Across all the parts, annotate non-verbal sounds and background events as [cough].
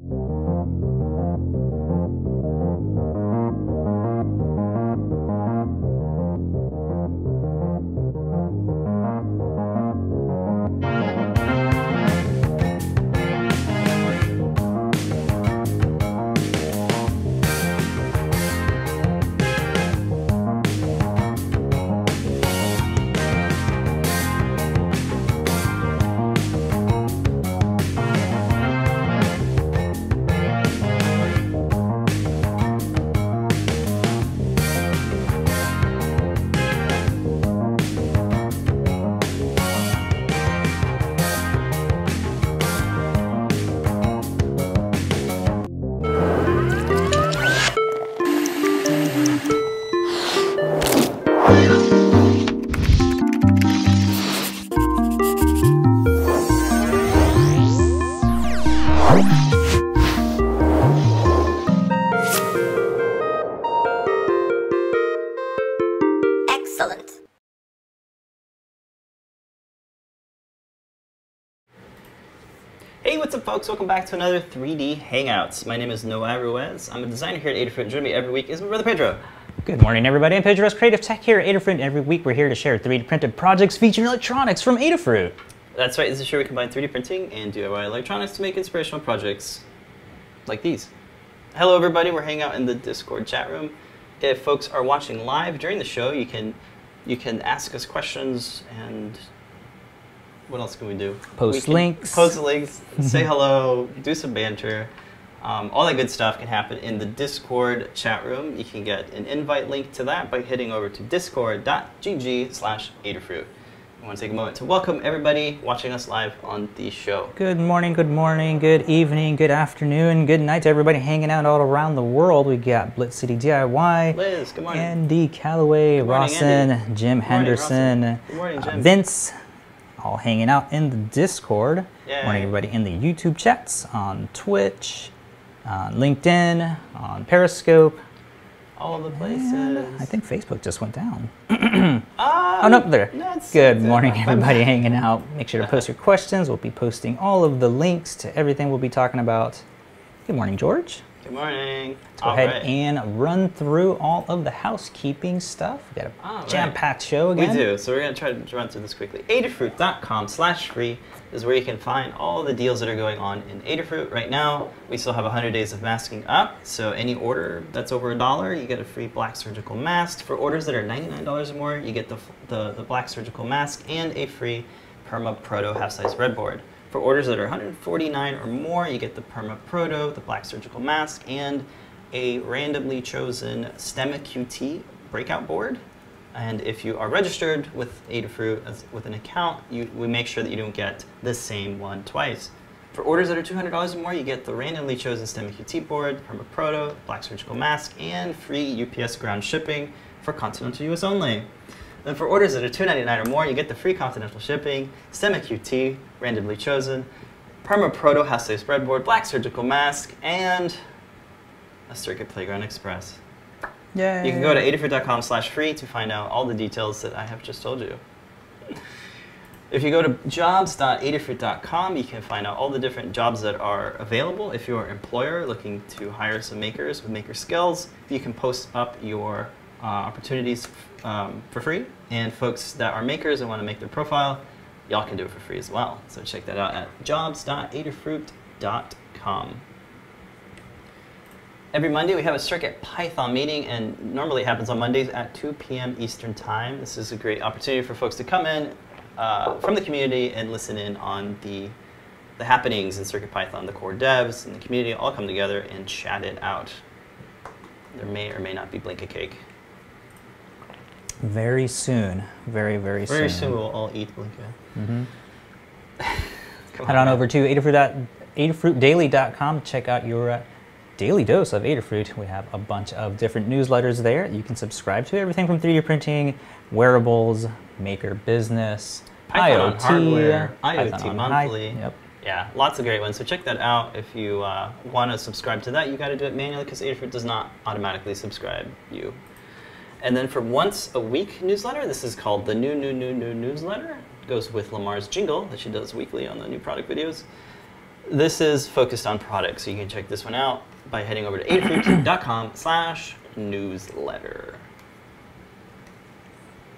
Excellent. What's up, folks? Welcome back to another 3D Hangouts. My name is Noah Ruiz. I'm a designer here at Adafruit. Joining me every week is my brother Pedro. Good morning, everybody. I'm Pedro Ruiz, Creative Tech here at Adafruit. Every week, we're here to share 3D printed projects featuring electronics from Adafruit. That's right, this is where we combine 3D printing and DIY electronics to make inspirational projects like these. Hello, everybody. We're hanging out in the Discord chat room. If folks are watching live during the show, you can you can ask us questions and what else can we do? Post We links. Post links. [laughs] say hello. Do some banter. Um, all that good stuff can happen in the Discord chat room. You can get an invite link to that by heading over to discord.gg slash Adafruit. I want to take a moment to welcome everybody watching us live on the show. Good morning, good morning, good evening, good afternoon, good night to everybody hanging out all around the world. We got Blitz City DIY, Liz, good morning. Andy Calloway, morning, Rawson, Andy. Jim Good morning, Henderson, Rawson. Good morning, uh, Jim. Vince, all hanging out in the Discord. Yay. Morning, everybody in the YouTube chats, on Twitch, on LinkedIn, on Periscope. all the and places. I think Facebook just went down. [clears throat] Ah, Oh, no, there. Good morning, everybody hanging out. Make sure to post your questions. We'll be posting all of the links to everything we'll be talking about. Good morning, George. Good morning. Let's go All ahead right. and run through all of the housekeeping stuff. We got a right. jam-packed show again. We do, so we're going to try to run through this quickly. Adafruit.com slash free is where you can find all the deals that are going on in Adafruit. Right now, we still have 100 days of masking up, so any order that's over a dollar, you get a free black surgical mask. For orders that are $99 or more, you get the, the, the black surgical mask and a free Perma Proto half-size breadboard. For orders that are 149 or more, you get the Perma Proto, the black surgical mask, and a randomly chosen Stemma QT breakout board. And if you are registered with Adafruit as, with an account, you, we make sure that you don't get the same one twice. For orders that are $200 or more, you get the randomly chosen STEMMA QT board, Perma Proto, Black Surgical Mask, and free UPS ground shipping for continental US only. Then for orders that are 299 or more, you get the free continental shipping, STEMMA QT, randomly chosen, Perma Proto half-size breadboard, Black Surgical Mask, and a Circuit Playground Express. Yay. You can go to adafruit.com slash free to find out all the details that I have just told you. If you go to jobs.adafruit.com, you can find out all the different jobs that are available. If you're an employer looking to hire some makers with maker skills, you can post up your uh, opportunities um, for free. And folks that are makers and want to make their profile, y'all can do it for free as well. So check that out at jobs.adafruit.com. Every Monday we have a Circuit Python meeting, and normally happens on Mondays at 2 p.m. Eastern Time. This is a great opportunity for folks to come in uh, from the community and listen in on the the happenings in Circuit Python. The core devs and the community all come together and chat it out. There may or may not be Blinka cake. Very soon. Very, very, Very soon. Very soon we'll all eat Blinka. [laughs] Mhm. Head on over to Adafruit. adafruitdaily.com to check out your uh, daily dose of Adafruit. We have a bunch of different newsletters there. You can subscribe to everything from 3D printing, wearables, maker business, Python IoT, hardware, Python IoT high- monthly. Yep. Yeah, lots of great ones. So check that out. If you uh, want to subscribe to that, you got to do it manually because Adafruit does not automatically subscribe you. And then for once a week newsletter, this is called the new, new, new, new newsletter. It goes with Limor's jingle that she does weekly on the new product videos. This is focused on products, so you can check this one out by heading over to adafruit.com [coughs] slash newsletter.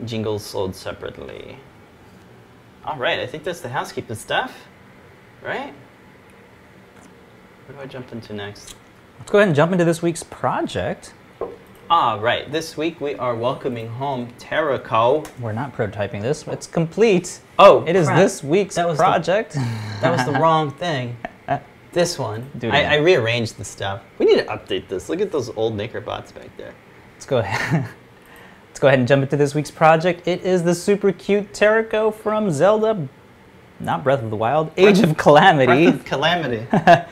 Jingles sold separately. All right, I think that's the housekeeping stuff, right? What do I jump into next? Let's go ahead and jump into this week's project. Ah, right. This week we are welcoming home Terrako. We're not prototyping this, it's complete. Oh, It is crap. this week's That was the- project. [laughs] That was the wrong thing. [laughs] This one. I. I rearranged the stuff. We need to update this. Look at those old maker bots back there. Let's go ahead. [laughs] Let's go ahead and jump into this week's project. It is the super cute Terrako from Zelda, not Breath of the Wild, Age of Calamity. Breath of Calamity.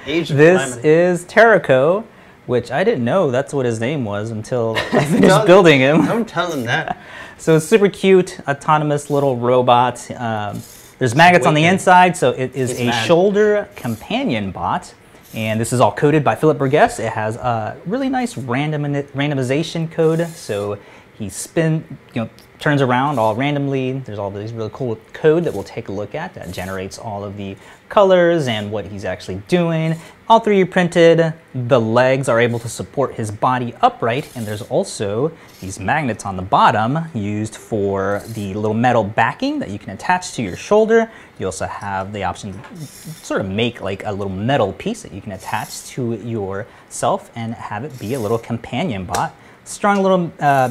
Age of This Calamity. is Terrako, which I didn't know that's what his name was until [laughs] I finished building him. Don't tell them that. [laughs] So it's super cute, autonomous little robot. Um, there's magnets on the inside, so it is He's a mad. shoulder companion bot. And this is all coded by Phillip Burgess. It has a really nice random randomization code. So he spin, you know, turns around all randomly. There's all these really cool code that we'll take a look at that generates all of the colors and what he's actually doing. All 3D printed. The legs are able to support his body upright, and there's also these magnets on the bottom used for the little metal backing that you can attach to your shoulder. You also have the option to sort of make like a little metal piece that you can attach to yourself and have it be a little companion bot. Strong little uh,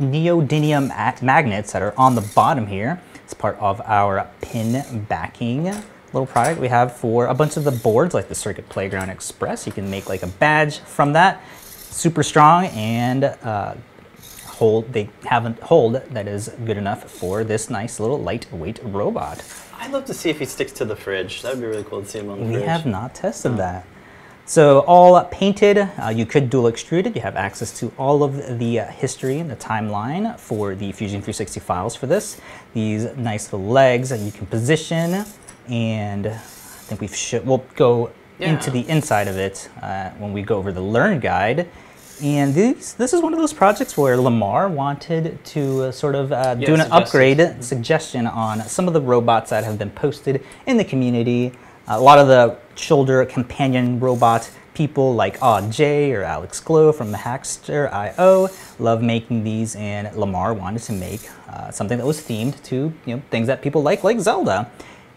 neodymium magnets that are on the bottom here. It's part of our pin backing little product we have for a bunch of the boards like the Circuit Playground Express. You can make like a badge from that. Super strong and uh, hold. They have a hold that is good enough for this nice little lightweight robot. I'd love to see if he sticks to the fridge. That would be really cool to see him on the We fridge. We have not tested that. So all painted, uh, you could dual extrude it. You have access to all of the uh, history and the timeline for the Fusion 360 files for this. These nice little legs that you can position, and I think we've sh- we'll go into the inside of it uh, when we go over the Learn Guide. And these, this is one of those projects where Limor wanted to uh, sort of uh, Yeah, do an upgrade suggestion on some of the robots that have been posted in the community. A lot of the shoulder companion robot people like Aw J or Alex Glow from The Hackster IO love making these, and Limor wanted to make uh, something that was themed to you know things that people like, like Zelda.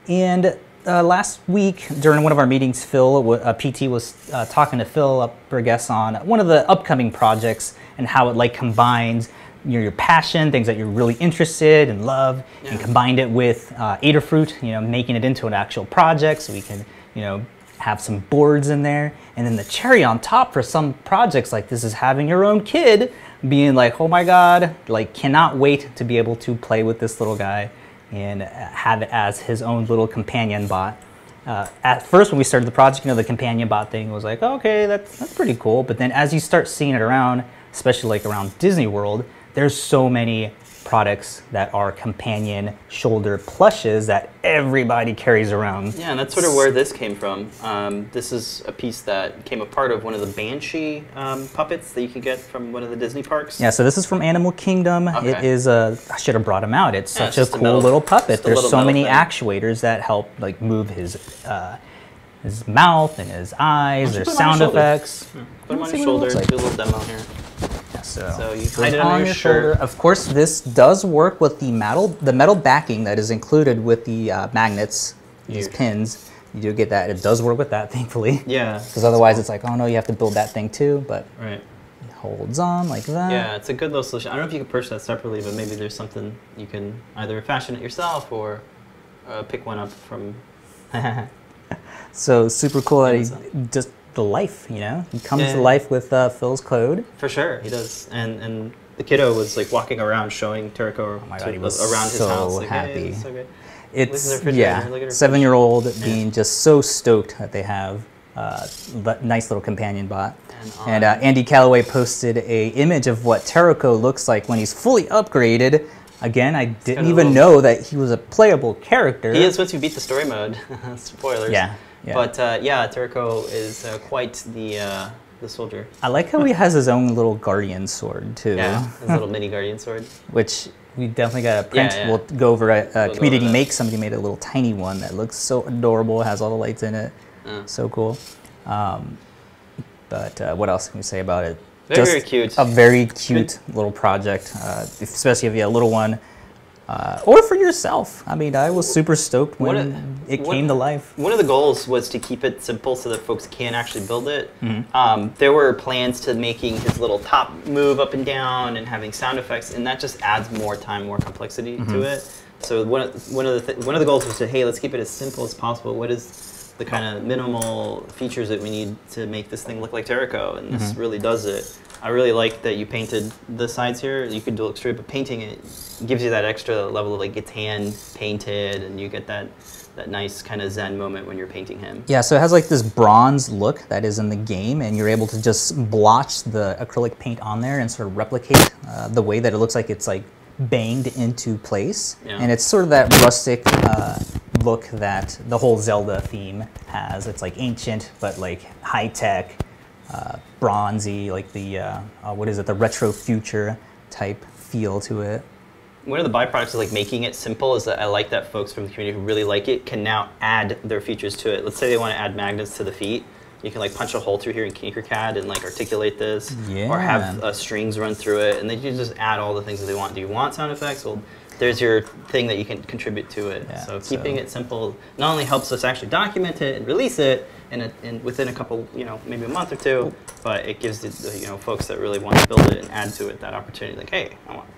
And uh, last week during one of our meetings, Phil, uh, PT, was uh, talking to Phil Burgess on one of the upcoming projects and how it like combines your, your passion, things that you're really interested and love, and combined it with uh, Adafruit, you know, making it into an actual project so we can, you know, have some boards in there. And then the cherry on top for some projects like this is having your own kid being like, oh my God, like cannot wait to be able to play with this little guy and have it as his own little companion bot. Uh, at first, when we started the project, you know, the companion bot thing was like, okay, that's, that's pretty cool. But then as you start seeing it around, especially like around Disney World, there's so many products that are companion shoulder plushes that everybody carries around. Yeah, and that's sort of where this came from. Um, this is a piece that came a part of one of the Banshee um, puppets that you can get from one of the Disney parks. Yeah, so this is from Animal Kingdom. It Okay. is a. I should have brought him out. It's Yeah, such it's a cool metal- little puppet. There's little so many thing. actuators that help like move his uh, his mouth and his eyes. There's put 'em on sound effects. Put him on your shoulder. looks Do a little demo here. So, So you hide it under your shirt. Of course, this does work with the metal the metal backing that is included with the uh, magnets. These pins. You do get that. It does work with that, thankfully. Yeah. Because otherwise, it's like, oh no, you have to build that thing too. But Right. it holds on like that. Yeah, it's a good little solution. I don't know if you can purchase that separately, but maybe there's something you can either fashion it yourself or uh, pick one up from. [laughs] So super cool that he just the life, you know, he comes Yeah. to life with uh, Phil's code. For sure, he does. And and the kiddo was like walking around showing Terrako Oh my God, he was around his so house. Like, happy. Hey, this is so great. It's yeah, look at her seven year old being Yeah. just so stoked that they have uh, nice little companion bot. And And uh, Andy Calloway posted a image of what Terrako looks like when he's fully upgraded. Again, I didn't even know that he was a playable character. He is once you beat the story mode. [laughs] Spoilers. Yeah, yeah. But uh, yeah, Terrako is uh, quite the uh, the soldier. I like how he has his own little guardian sword too. Yeah, his [laughs] little mini guardian sword. which we definitely got to print. Yeah, yeah. We'll go over a, a over community that. make. Somebody made a little tiny one that looks so adorable. Has all the lights in it. Uh. So cool. Um, but uh, what else can we say about it? Very, very cute. A very cute little project, uh, especially if you have a little one, uh, or for yourself. I mean, I was super stoked when it came to life. One of the goals was to keep it simple so that folks can actually build it. Mm-hmm. Um, there were plans to making his little top move up and down and having sound effects, and that just adds more time, more complexity Mm-hmm. to it. So one of, one of the th- one of the goals was to hey, let's keep it as simple as possible. What is the kind of minimal features that we need to make this thing look like Terrako? And this Mm-hmm. really does it. I really like that you painted the sides here. You could dual extrude, but painting it gives you that extra level of like it's hand painted, and you get that that nice kind of zen moment when you're painting him. Yeah, so it has like this bronze look that is in the game, and you're able to just blotch the acrylic paint on there and sort of replicate uh, the way that it looks like it's like banged into place. Yeah. And it's sort of that rustic uh, look that the whole Zelda theme has. It's like ancient, but like high tech, uh, bronzy, like the uh, uh, what is it, the retro future type feel to it. One of the byproducts of like making it simple is that I like that folks from the community who really like it can now add their features to it. Let's say they want to add magnets to the feet. You can like punch a hole through here in Tinkercad and like articulate this, or have uh, strings run through it, and then you just add all the things that they want. Do you want sound effects? Well, there's your thing that you can contribute to it. Yeah, so keeping so- it simple not only helps us actually document it and release it in, a, in within a couple, you know, maybe a month or two, but it gives the, the you know folks that really want to build it and add to it that opportunity. Like, hey, I want.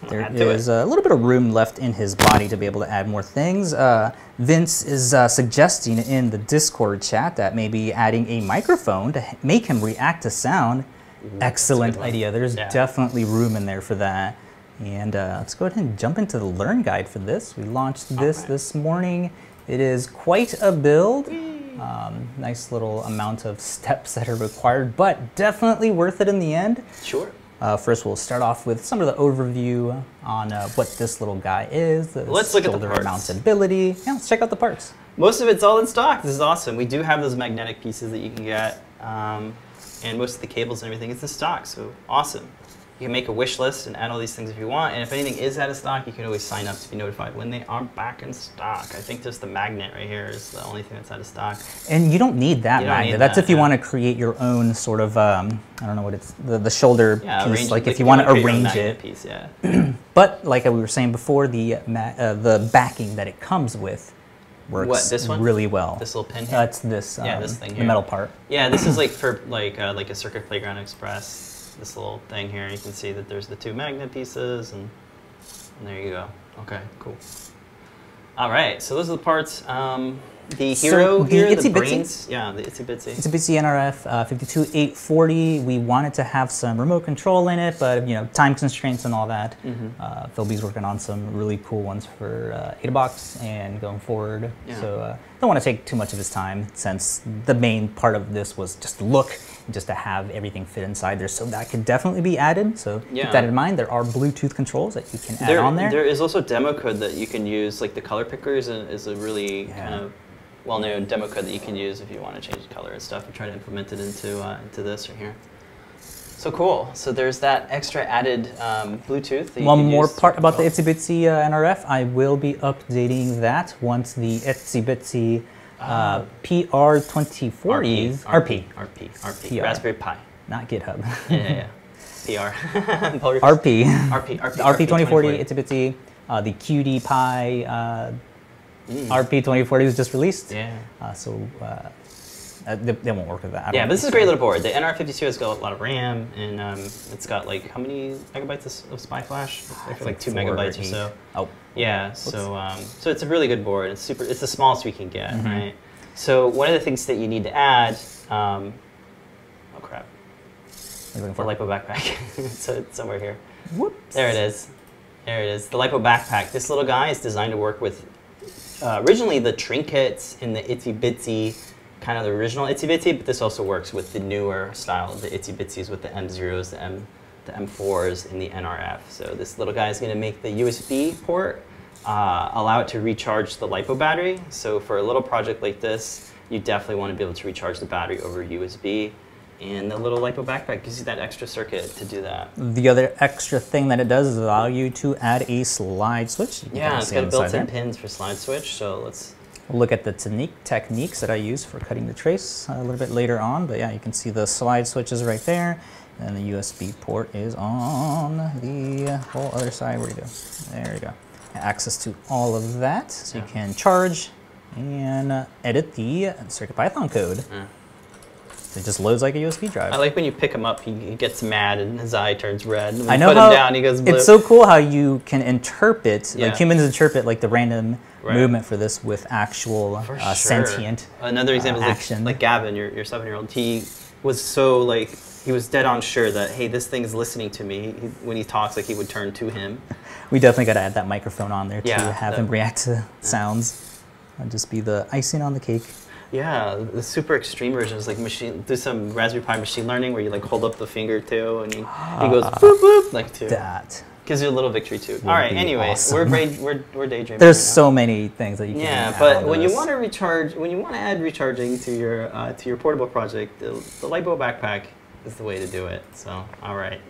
I There add to it. a little bit of room left in his body to be able to add more things. Uh, Vince is uh, suggesting in the Discord chat that maybe adding a microphone to make him react to sound. Excellent idea. There's Yeah. definitely room in there for that. And uh, let's go ahead and jump into the Learn Guide for this. We launched this this morning. It is quite a build. Um, nice little amount of steps that are required, but definitely worth it in the end. Sure. Uh, first, we'll start off with some of the overview on uh, what this little guy is. Let's look at the parts. mountability. Yeah, let's check out the parts. Most of it's all in stock. This is awesome. We do have those magnetic pieces that you can get, um, and most of the cables and everything is in stock. So awesome. You can make a wish list and add all these things if you want. And if anything is out of stock, you can always sign up to be notified when they are back in stock. I think just the magnet right here is the only thing that's out of stock. And you don't need that You magnet. need That's that, if you yeah. want to create your own sort of, um, I don't know what it's, the, the shoulder Yeah, piece. arrange- like if you want to create your own arrange it. Piece, yeah. [clears throat] But like we were saying before, the ma- uh, the backing that it comes with works What, this one? really well. This little pin here. it's this, um, Yeah, this thing here. the metal part. Yeah, this is like for like uh, like a Circuit Playground Express. This little thing here, you can see that there's the two magnet pieces, and, and there you go. Okay, cool. All right, so those are the parts. Um, the So hero the here, Itsy the Bitsy? brains. Yeah, the itsy bitsy. It's a BC NRF uh, 52840. We wanted to have some remote control in it, but you know, time constraints and all that. Mm-hmm. Uh, Phil B's working on some really cool ones for uh, AdaBox and going forward. Yeah. So uh, don't want to take too much of his time since the main part of this was just look, just to have everything fit inside there. So that could definitely be added. So Yeah. keep that in mind. There are Bluetooth controls that you can add there, on there. there is also demo code that you can use, like the color picker is a, is a really Yeah. kind of well-known demo code that you can use if you want to change the color and stuff and try to implement it into uh, into this right here. So cool. So there's that extra added um, Bluetooth. One more part about the. Itsy Bitsy uh, NRF. I will be updating that once the Itsy Bitsy uh, PR2040s, RP, RP, RP. Raspberry Pi. not GitHub, [laughs] Yeah, yeah, yeah. PR. RP, RP, RP, the RP2040 Itsy Bitsy, uh, the QT Py uh, Mm. RP2040 was just released. Yeah. Uh, so uh, they, they won't work with that. Yeah, but this is a great little board. The NR52 has got a lot of RAM, and um, it's got like how many megabytes of, SPI flash? I like two megabytes or eight. so. Oh, Yeah, so um, so it's a really good board. It's super. It's the smallest we can get, Mhm. right? So one of the things that you need to add. Um, oh crap! you're looking The for lipo backpack. [laughs] so it's somewhere here. Whoops. There it is. There it is. The lipo backpack. This little guy is designed to work with uh, originally the trinkets and the itsy bitsy, kind of the original itsy bitsy, but this also works with the newer style of the itsy bitsies with the M0s, the M, the M4s, and the NRF. So this little guy is going to make the USB port uh, allow it to recharge the lipo battery. So for a little project like this, you definitely want to be able to recharge the battery over USB. And the little LiPo backpack gives you that extra circuit to do that. The other extra thing that it does is allow you to add a slide switch. You Yeah, it's got on the side built-in pins for slide switch. So let's. We'll look at the technique, techniques that I use for cutting the trace a little bit later on, but yeah, you can see the slide switches right there, and the USB port is on the whole other side. Where you go? There you go. Access to all of that, so you can charge and edit the CircuitPython code. Yeah. It just loads like a USB drive. I like when you pick him up, he, he gets mad and his eye turns red. And when I you know put how him down, he goes blue. it's so cool how you can interpret, Yeah. like humans interpret like the random Right. movement for this with actual For uh, sure. sentient Another example uh, is action. like, like Gavin, your, your seven year old. He was so like he was dead on sure that hey, this thing is listening to me. He, when he talks, like he would turn to him. [laughs] We definitely got to add that microphone on there to Yeah, have that- him react to sounds. That'd just be the icing on the cake. Yeah, the super extreme version is like machine. Do some Raspberry Pi machine learning where you like hold up the finger too, and he, he goes boop boop like too. That. Gives you a little victory too. All right. be Anyway, awesome. we're, [laughs] braid, we're we're daydreaming. There's right now. so many things that you can Yeah, but onto when you want to recharge, when you want to add recharging to your uh, to your portable project, the, the LiPo backpack is the way to do it. So, all right,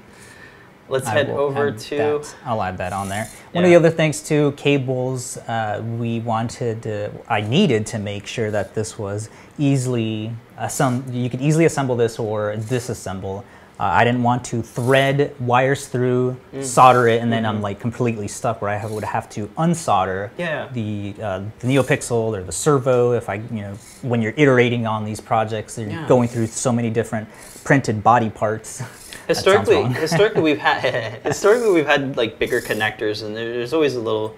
let's I head over to. that. I'll add that on there. One Yeah. of the other things too, cables. Uh, we wanted, to, I needed to make sure that this was easily some. You could easily assemble this or disassemble. Uh, I didn't want to thread wires through, Mm. solder it, and then I'm Mhm. like completely stuck where I would have to unsolder Yeah. the uh, the NeoPixel or the servo. If I, you know, when you're iterating on these projects, you're Yeah. going through so many different printed body parts. [laughs] Historically, [laughs] historically we've had [laughs] historically we've had like bigger connectors, and there's always a little.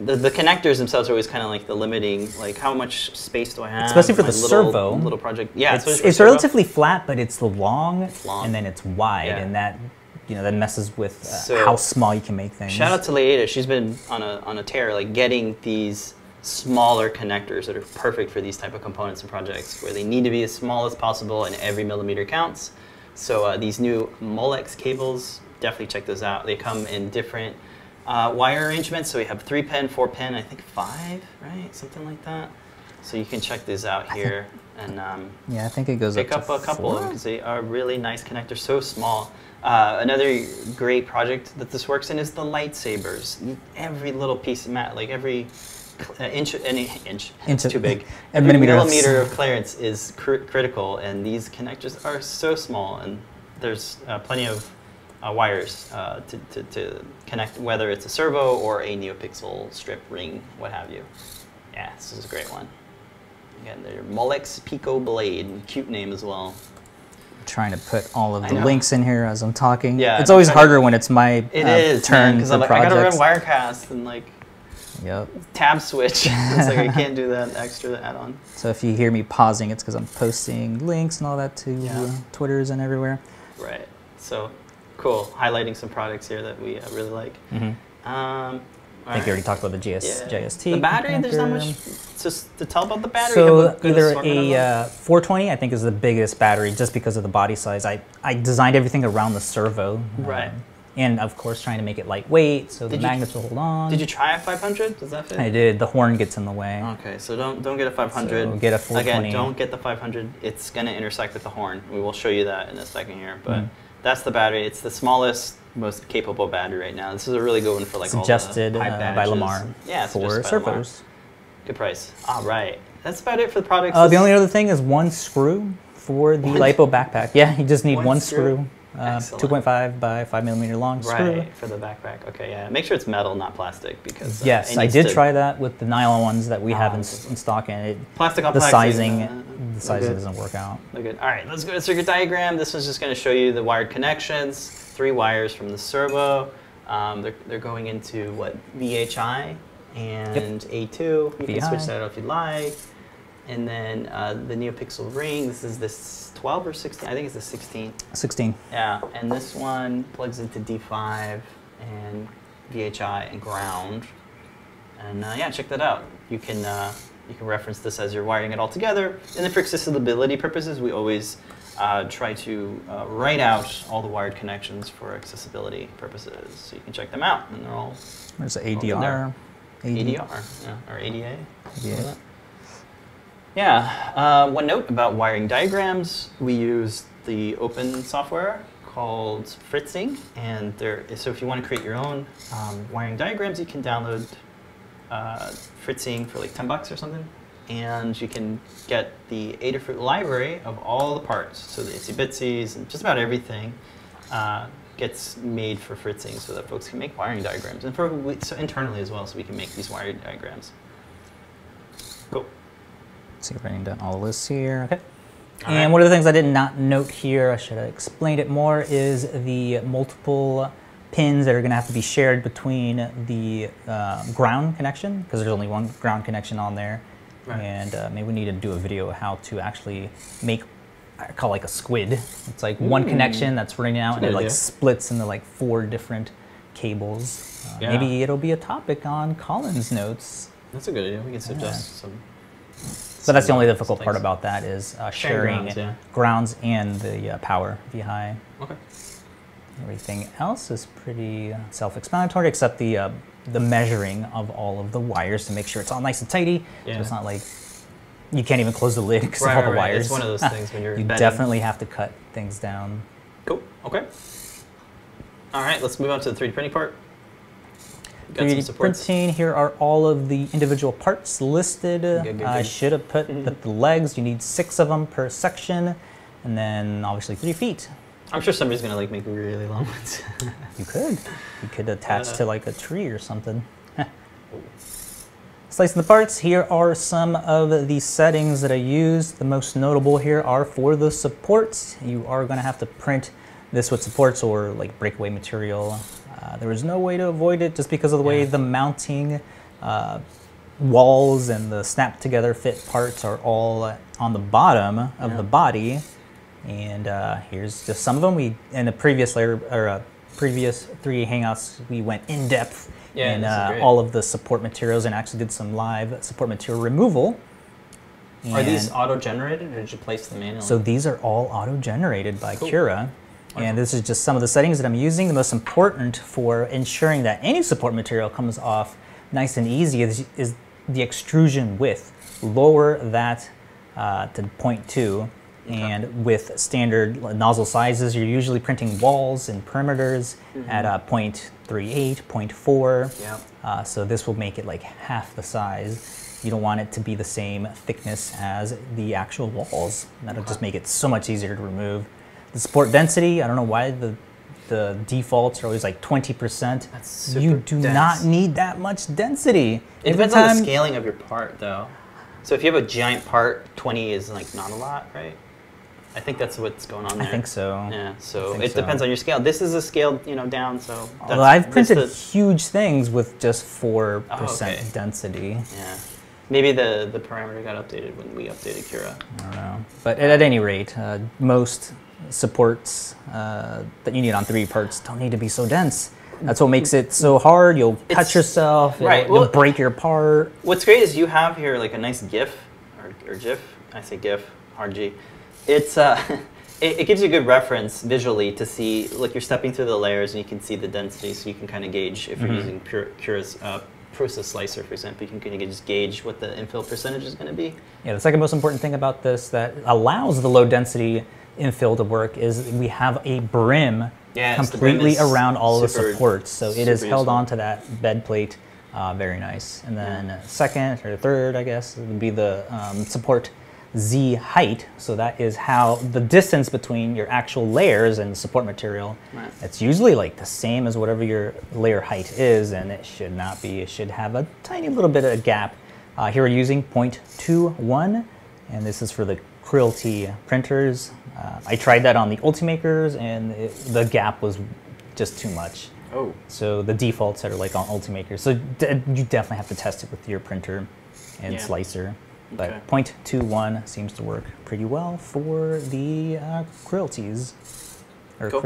The, the connectors themselves are always kind of like the limiting, like how much space do I have? Especially for the little, servo. little project. Yeah, it's, it's relatively flat, but it's long, long. and then it's wide, Yeah. and that you know that messes with uh, So- how small you can make things. Shout out to Ladyada. She's been on a on a tear, like getting these smaller connectors that are perfect for these type of components and projects, where they need to be as small as possible, and every millimeter counts. So uh, these new Molex cables, definitely check those out. They come in different uh, wire arrangements. So we have three pin, four pin, I think five, right, something like that. So you can check these out here and. Um, Yeah, I think it goes pick up, up a couple because they are really nice connectors, so small. Uh, another great project that this works in is the lightsabers. Every little piece of mat, like every uh, inch, any inch, Inch it's too big. [laughs] a Every millimeter of- millimeter of clearance is cr- critical, and these connectors are so small, and there's uh, plenty of uh, wires uh, to, to, to connect, whether it's a servo or a NeoPixel strip ring, what have you. Yeah, this is a great one. Again, they're Molex Pico Blade, cute name as well. trying to put all of the links in here as I'm talking. Yeah, it's always trying to- harder when it's my It uh, is turn because I'm like I gotta run. Wirecast and like Yep. tab switch. [laughs] it's like I [laughs] can't do that extra add-on. So if you hear me pausing, it's because I'm posting links and all that to Yeah. uh, Twitters and everywhere. Right. So cool. Highlighting some products here that we uh, really like. Mhm. Um, I think you already talked about the GS, JST. The battery, there's not much just to tell about the battery. So You have a good either a uh, 420, I think, is the biggest battery just because of the body size. I, I designed everything around the servo. um, Right. and of course, trying to make it lightweight so the you- magnets will hold on. Did you try a 500? Does that fit? I did. The horn gets in the way. Okay, so don't don't get a 500. So get a 420. Again, don't get the 500. It's gonna intersect with the horn. We will show you that in a second here. But Mm. That's the battery. It's the smallest, most capable battery right now. This is a really good one for like suggested all the uh, by. Limor Yeah, it's for servos. Good price. All right, that's about it for the products. Uh, the only other thing is one screw for the One- LiPo backpack. Yeah, you just need One one, screw? screw. Uh, 2.5 by 5 millimeter long screw. right for the backpack. Okay, yeah. Make sure it's metal, not plastic, because uh, Yes, I did to- try that with the nylon ones that we have in, in stock, and it, Plastic on the plastic, sizing, uh, the sizing doesn't work out. Look good. All right, let's go to circuit diagram. This one's just going to show you the wired connections. Three wires from the servo. Um, they're, they're going into what VHI and A2. You can switch that out if you'd like. And then uh, the NeoPixel ring. This is this 12 or 16. I think it's the 16. 16. Yeah, and this one plugs into D5 and VHI and ground. And uh, yeah, check that out. You can uh, you can reference this as you're wiring it all together. And then for accessibility purposes, we always uh, try to uh, write out all the wired connections for accessibility purposes, so you can check them out. And they're all There's in there. ADR. ADR yeah, or ADA. Yeah. Yeah. Uh, one note about wiring diagrams: we use the open software called Fritzing, and there. So if you want to create your own um, wiring diagrams, you can download uh, Fritzing for like ten bucks or something, and you can get the Adafruit library of all the parts, so the itsy bitsies and just about everything. Uh, gets made for Fritzing so that folks can make wiring diagrams and for so internally as well so we can make these wiring diagrams. Cool. See, if I writing down all of this here. Okay. All and right. one of the things I did not note here, I should have explained it more, is the multiple pins that are going to have to be shared between the uh, ground connection, because there's only one ground connection on there. Right. And uh, maybe we need to do a video of how to actually make, I call it like a squid. It's like one Mm. connection that's running out, That's and it good like splits into like four different cables. Uh, Yeah. Maybe it'll be a topic on Colin's notes. That's a good idea. We can suggest some. So that's the only difficult some part about that is uh, Sharing sharing grounds, yeah. grounds and the uh, power VHI. Okay. Everything else is pretty uh, self-explanatory, except the uh, the measuring of all of the wires to make sure it's all nice and tidy. Yeah. So it's not like you can't even close the lid because Right, of all right, the right. wires. It's one of those things when you're [laughs] you betting. definitely have to cut things down. Cool. Okay. All right. Let's move on to the 3D printing part. Got some 3D printing. Here are all of the individual parts listed. Good, good, I should have put the, the legs. You need six of them per section, and then obviously three feet. I'm sure somebody's gonna like make really long ones. [laughs] You could. You could attach Uh, to like a tree or something. [laughs] Slicing the parts, here are some of the settings that I used. The most notable here are for the supports. You are going to have to print this with supports or like breakaway material. Uh, was no way to avoid it just because of the way the mounting uh, walls and the snap together fit parts are all on the bottom of Yeah. the body. And uh, here's just some of them. We in the previous layer or uh, previous three hangouts we went in depth Yeah, in uh, all of the support materials and actually did some live support material removal. Are these auto generated or did you place them manually? so these are all auto generated by Cool. Cura. And this is just some of the settings that I'm using. The most important for ensuring that any support material comes off nice and easy is, is the extrusion width. Lower that uh, to 0.2. And with standard nozzle sizes, you're usually printing walls and perimeters at uh, 0.38, 0.4. Yeah. Uh, so this will make it like half the size. You don't want it to be the same thickness as the actual walls. That'll just make it so much easier to remove. The support density, I don't know why the the defaults are always like 20%. That's you do dense. not need that much density. It Every depends on the time- scaling of your part, though. So if you have a giant part, 20 is like not a lot, right? I think that's what's going on there. I think so. Yeah. So think it so. depends on your scale. This is a scale, you know, down. So that's, Although I've this printed huge things with just 4% Oh, okay. density. yeah. Maybe the the parameter got updated when we updated Cura. I don't know. But at, at any rate, uh, most supports uh, that you need on 3D parts don't need to be so dense. That's what makes it so hard. You'll cut It's- yourself. It'll, right, you'll break your part. What's great is you have here like a nice GIF or, or GIF. I say GIF, hard G. It's uh, [laughs] it, it gives you a good reference visually to see. Like you're stepping through the layers and you can see the density, so you can kind of gauge if you're Mhm. using pure Cura's uh, process slicer, for example. You can kind of just gauge what the infill percentage is going to be. Yeah, the second most important thing about this that allows the low density infill to work is we have a brim brim completely around all of the supports. So it is held useful. onto that bed plate uh, very nice. And then second or third, I guess, would be the um, support Z height. So that is how the distance between your actual layers and support material. Right. It's usually like the same as whatever your layer height is, and it should not be. It should have a tiny little bit of a gap. Uh, here we're using 0.21, and this is for the Creality printers. Uh, I tried that on the Ultimakers, and it, the gap was just too much. Oh. So the defaults that are like on Ultimakers. So d- you definitely have to test it with your printer and Yeah. slicer. But Okay. 0.21 seems to work pretty well for the uh, or Cool.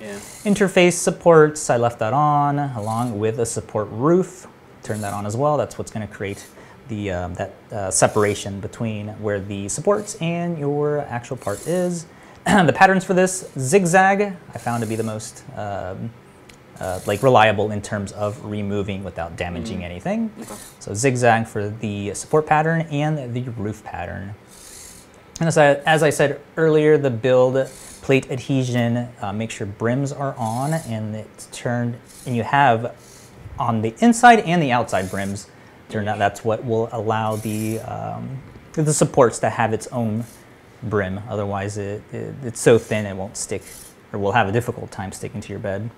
Yeah. Interface supports, I left that on along with a support roof. Turn that on as well. That's what's going to create the um, that uh, separation between where the supports and your actual part is. [clears throat] the patterns for this zigzag I found to be the most um, uh, like reliable in terms of removing without damaging anything. Okay. So zigzag for the support pattern and the roof pattern. And as I, as I said earlier, the build plate adhesion, uh, make sure brims are on and it's turned, and you have on the inside and the outside brims turned out. That's what will allow the, um, the supports to have its own brim. Otherwise, it, it, it's so thin it won't stick or will have a difficult time sticking to your bed.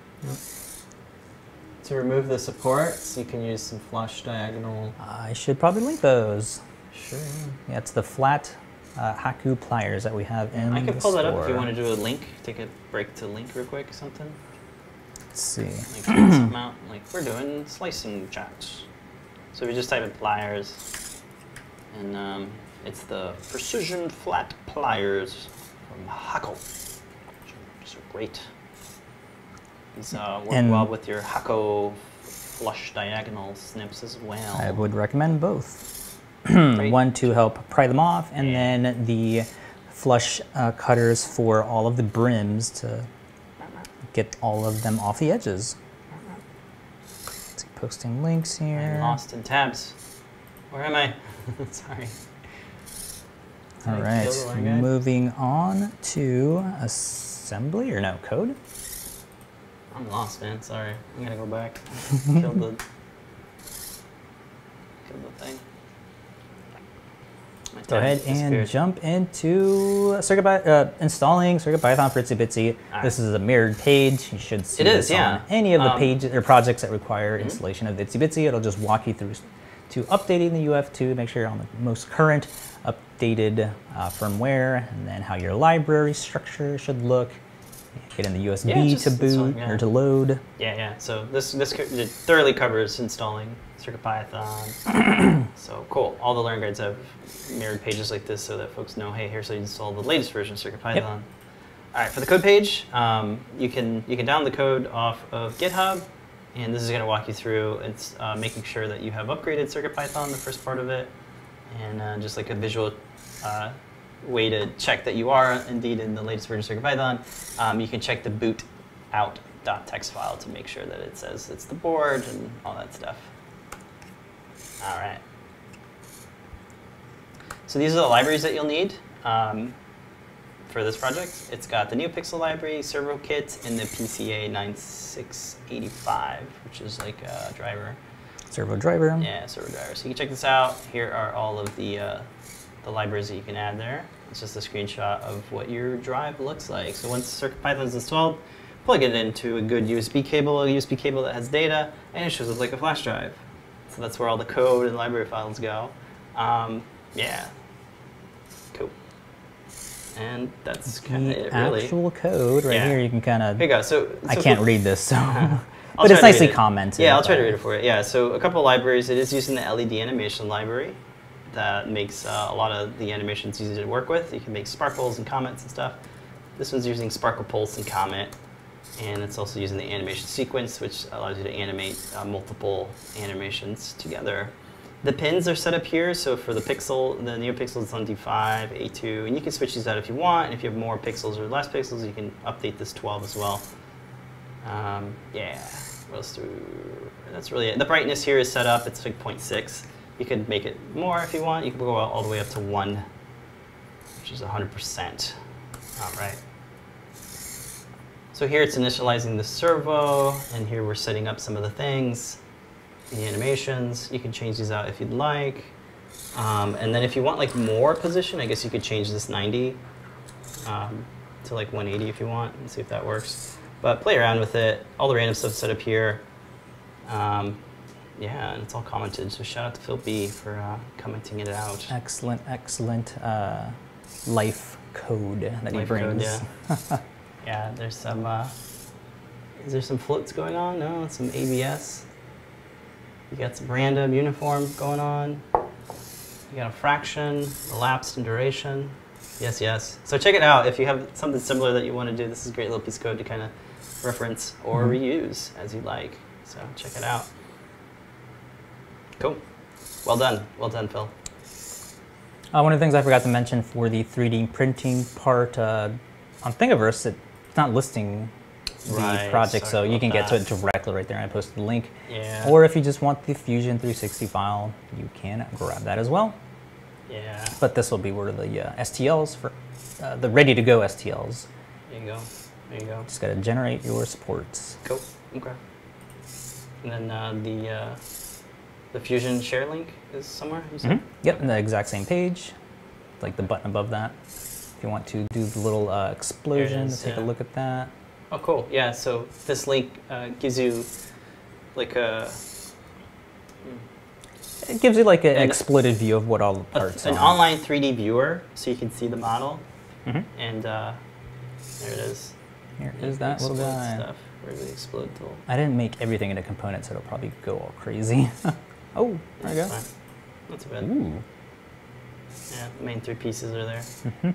To remove the supports, you can use some flush diagonal. I should probably link those. Sure. Yeah, it's the flat uh, Hakko pliers that we have in I can the pull that up if you want to do a link. Take a break to link real quick or something. Let's see. Like [clears throat] out. Like we're doing slicing chats. So we just type in pliers, and um, it's the precision flat pliers from Hakko. Which are great. These uh, work And- well with your Hakko flush diagonal snips as well. I would recommend both. [clears throat] One to help pry them off, and Yeah. then the flush uh, cutters for all of the brims to get all of them off the edges. Posting links here. I'm lost in tabs. Where am I? [laughs] Sorry. All right, kill the line guide. moving on to assembly or no code. I'm lost, man. Sorry. I'm gonna go back. [laughs] kill the. Kill the thing. Go ahead and disappeared. jump into Circuit uh, installing Circuit Python for Itsy Bitsy. Ah. This is a mirrored page. You should see It is, yeah. on any of the Um, pages or projects that require installation of Itsy Bitsy. It'll just walk you through to updating the UF2, make sure you're on the most current updated uh, firmware, and then how your library structure should look. Get in the USB Yeah, just to boot yeah. or to load. Yeah, yeah. So this this thoroughly covers installing CircuitPython. [clears throat] so cool. All the learn guides have mirrored pages like this so that folks know, hey, here's how you install the latest version of CircuitPython. All right, for the code page, um, you can you can download the code off of GitHub, and this is going to walk you through. It's uh, making sure that you have upgraded CircuitPython, the first part of it, and uh, just like a visual uh, way to check that you are indeed in the latest version of CircuitPython. Um, you can check the boot out.txt file to make sure that it says it's the board and all that stuff. All right. So these are the libraries that you'll need um, for this project. It's got the NeoPixel library, servo kit, and the PCA 9685, which is like a driver. Servo driver. Yeah, servo driver. So you can check this out. Here are all of the uh, the libraries that you can add there. It's just a screenshot of what your drive looks like. So once CircuitPython is installed, plug it into a good USB cable, a USB cable that has data, and it shows up like a flash drive. So that's where all the code and library files go. Um, yeah. Cool. And that's kind of it, really. actual code right Yeah. here, you can kind of. Here you go. So, I can't read this, so. [laughs] But it's nicely it. commented. Yeah, I'll try to read it for you. Yeah, so a couple libraries. It is using the LED animation library that makes uh, a lot of the animations easy to work with. You can make sparkles and comets and stuff. This one's using Sparkle Pulse and Comet, and it's also using the animation sequence, which allows you to animate uh, multiple animations together. The pins are set up here, so for the pixel, the NeoPixel is on D5, A2, and you can switch these out if you want, and if you have more pixels or less pixels, you can update this 12 as well. Um, yeah, what else do that's really it. The brightness here is set up, it's like 0.6. You could make it more if you want. You can go all the way up to 1, which is 100%. All right. So here it's initializing the servo, and here we're setting up some of the things, the animations. You can change these out if you'd like. Um, and then if you want like more position, I guess you could change this 90 um, to like 180 if you want, and see if that works. But play around with it. All the random stuff set up here. Um, yeah, and it's all commented. So shout out to Phil B for uh, commenting it out. Excellent, excellent uh, life code that he Life code, brings. yeah. [laughs] Yeah, there's some. Uh, is there some floats going on? No, some ABS. You got some random uniform going on. You got a fraction, elapsed and duration. Yes, yes. So check it out if you have something similar that you want to do. This is a great little piece of code to kind of reference or Mhm. reuse as you like. So check it out. Cool. Well done. Well done, Phil. Uh, one of the things I forgot to mention for the 3D printing part uh, on Thingiverse, it, not listing the Right, project, so you can about get to it directly right there. I posted the link. Yeah. Or if you just want the Fusion 360 file, you can grab that as well. Yeah. But this will be where the uh, STLs for uh, the ready to go STLs. There you go. There you go. Just gotta generate your supports. Cool. Okay. And then uh, the uh, the Fusion share link is somewhere. You said? Mhm. Yep, in the exact same page, like the button above that. If you want to do the little uh, explosion, is, take a look at that. Oh, cool. Yeah. So this link uh, gives you like a, It gives you like an An- exploited view of what all the a parts an are. online 3D viewer, so you can see the model. Mhm. And uh, there it is. Here is that little guy. Stuff. The explode tool. I didn't make everything into components, so it'll probably go all crazy. [laughs] oh, there you go. Fine. Not too bad. Ooh. Yeah, the main three pieces are there.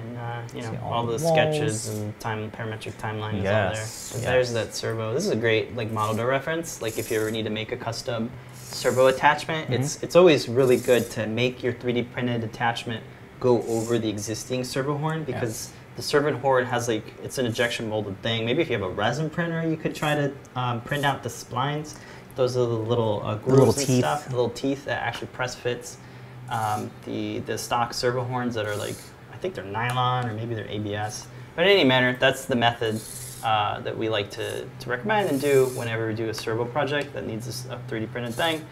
And uh, you know all all, the the sketches and time parametric timeline is Yes, all there. So there's that servo. This is a great like model to reference. Like if you ever need to make a custom servo attachment, Mhm. it's it's always really good to make your 3D printed attachment go over the existing servo horn because the servo horn has like it's an injection molded thing. Maybe if you have a resin printer, you could try to um, print out the splines. Those are the little uh, grooves little and teeth. stuff, the little teeth that actually press fits. Um, the the stock servo horns that are like think they're nylon or maybe they're ABS. But in any manner, that's the method uh, that we like to, to recommend and do whenever we do a servo project that needs a s- a 3D printed thing.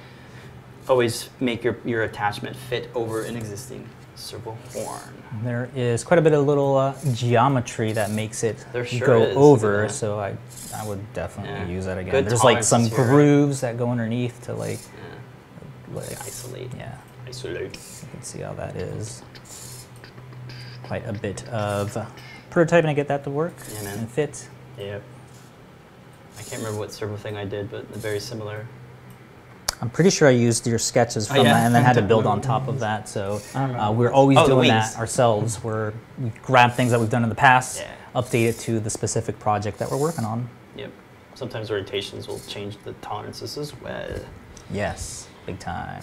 Always make your, your attachment fit over an existing servo horn. There is quite a bit of little uh, geometry that makes it sure go is, over, so I, I would definitely Yeah. use that again. Good There's like some here. grooves that go underneath to like, Yeah. like Isolate. yeah, Isolate. you can see how that is. Quite a bit of prototyping to get that to work Yeah, and fit. Yep. I can't remember what servo thing I did, but very similar. I'm pretty sure I used your sketches Oh, yeah. that and then had to build on [laughs] top of that. So uh, we're always Oh, doing that ourselves. Where we grab things that we've done in the past, Yeah. update it to the specific project that we're working on. Yep. Sometimes orientations will change the tolerances as well. Yes, big time.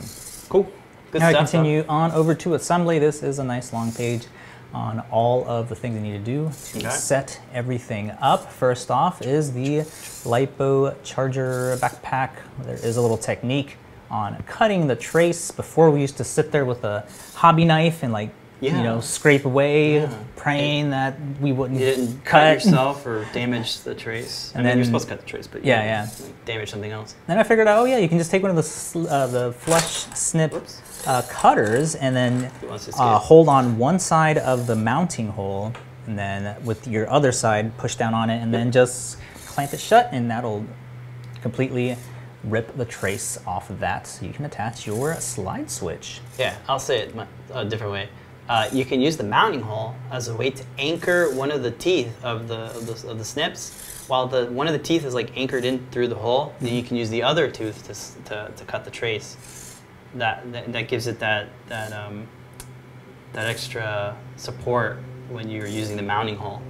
Cool. Good now I stuff. huh? continue on over to assembly. This is a nice long page on all of the things you need to do to Okay. set everything up. First off is the LiPo charger backpack. There is a little technique on cutting the trace. Before we used to sit there with a hobby knife and like you know scrape away, Yeah. praying that we wouldn't You didn't cut cut yourself or damage the trace. I And mean, then- you're supposed to cut the trace, but Yeah, didn't, like, damage something else. Then I figured out, oh yeah, you can just take one of the uh, the flush snip uh, cutters and then Who wants to uh, hold on one side of the mounting hole, and then with your other side, push down on it, and then just clamp it shut, and that'll completely rip the trace off of that, so you can attach your slide switch. Yeah, I'll say it a different way. Uh, you can use the mounting hole as a way to anchor one of the teeth of the of the, of the snips. While the one of the teeth is like anchored in through the hole, then you can use the other tooth to, to, to cut the trace. That, that that gives it that that um, that extra support when you're using the mounting hole.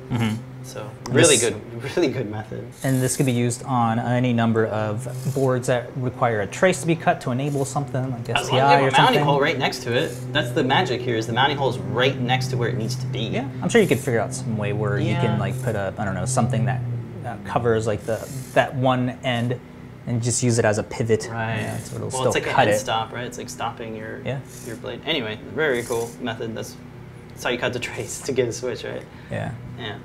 So really This- good, [laughs] really good method. And this can be used on any number of boards that require a trace to be cut to enable something like As SPI long as you or have a mounting hole right next to it, that's the magic here. Is the mounting hole is right next to where it needs to be. Yeah, I'm sure you could figure out some way where you can like put a I don't know something that uh, covers like the that one end and just use it as a pivot. Right. Yeah, so it'll well, still it's like cut an end it. stop, right? It's like stopping your Yeah. your blade. Anyway, very cool method. That's that's how you cut the [laughs] trace to get a switch, right? Yeah. Yeah.